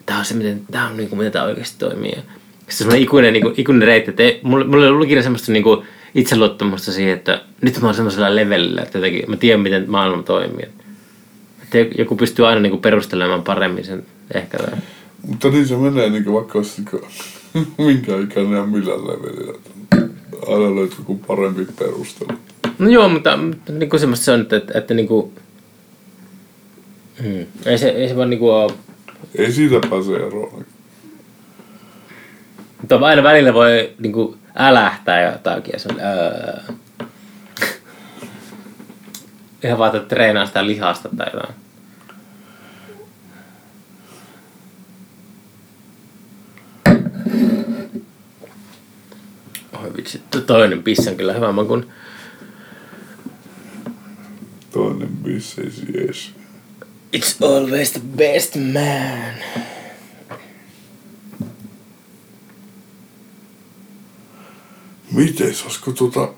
tää on se, miten, tää on niin kuin, miten tää oikeasti toimii. Ja sitten semmoinen ikuinen, niin kuin, ikuinen reitti, että ei, mulla, mulla ei ollut ikinä semmoista niin kuin, itseluottamusta siihen, että nyt mä oon semmoisella levelillä, että jotenkin, mä tiedän, miten maailma toimii. Että joku pystyy aina niin kuin, perustelemaan paremmin sen ehkä. Tai... Mutta niin se menee niin vaikka olisi niin [laughs] minkä ikäinen ja millä levelillä. Aina löytyy joku parempi perustelu. No joo, mutta, mutta niin kuin semmoista se on, että, että, että niin kuin, hmm, ei, se, ei se vaan niin kuin ole Ei siitä pääse eroon. Mutta aina välillä voi niinku älähtää jotakin ja se on, öö. [laughs] Ihan vaan, että treenaa sitä lihasta tai jotain. Oi vitsi, toinen pissa on kyllä hyvä makun. Toinen bisseisi jees. It's always the best man. Mites, olisiko tuota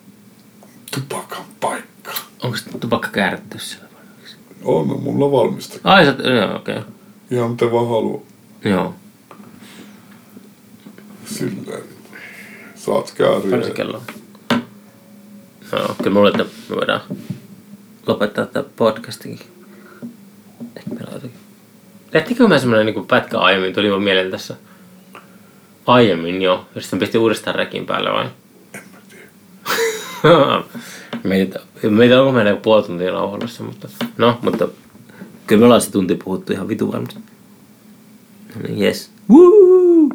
tupakan paikka? Onko tupakka käärätty siellä? On mulla valmista. Ai sä, joo okei. Okay. Ihan miten vaan haluaa. Joo. Silleen. Saat Paljon se kääriä. kello on? Joo, kyllä mulle, että me voidaan lopettaa tämä podcastinkin. Ehkä meillä on jotenkin... Tehtikö me semmonen niinku pätkä aiemmin, tuli vaan mieleen tässä aiemmin jo, ja sitten pistin uudestaan rekin päälle vai? [laughs] Meitä, meitä onko joku puoli tuntia nauhoilussa, mutta no, mutta kyllä me ollaan se tunti puhuttu ihan vitu varmasti. No niin, yes. Woo!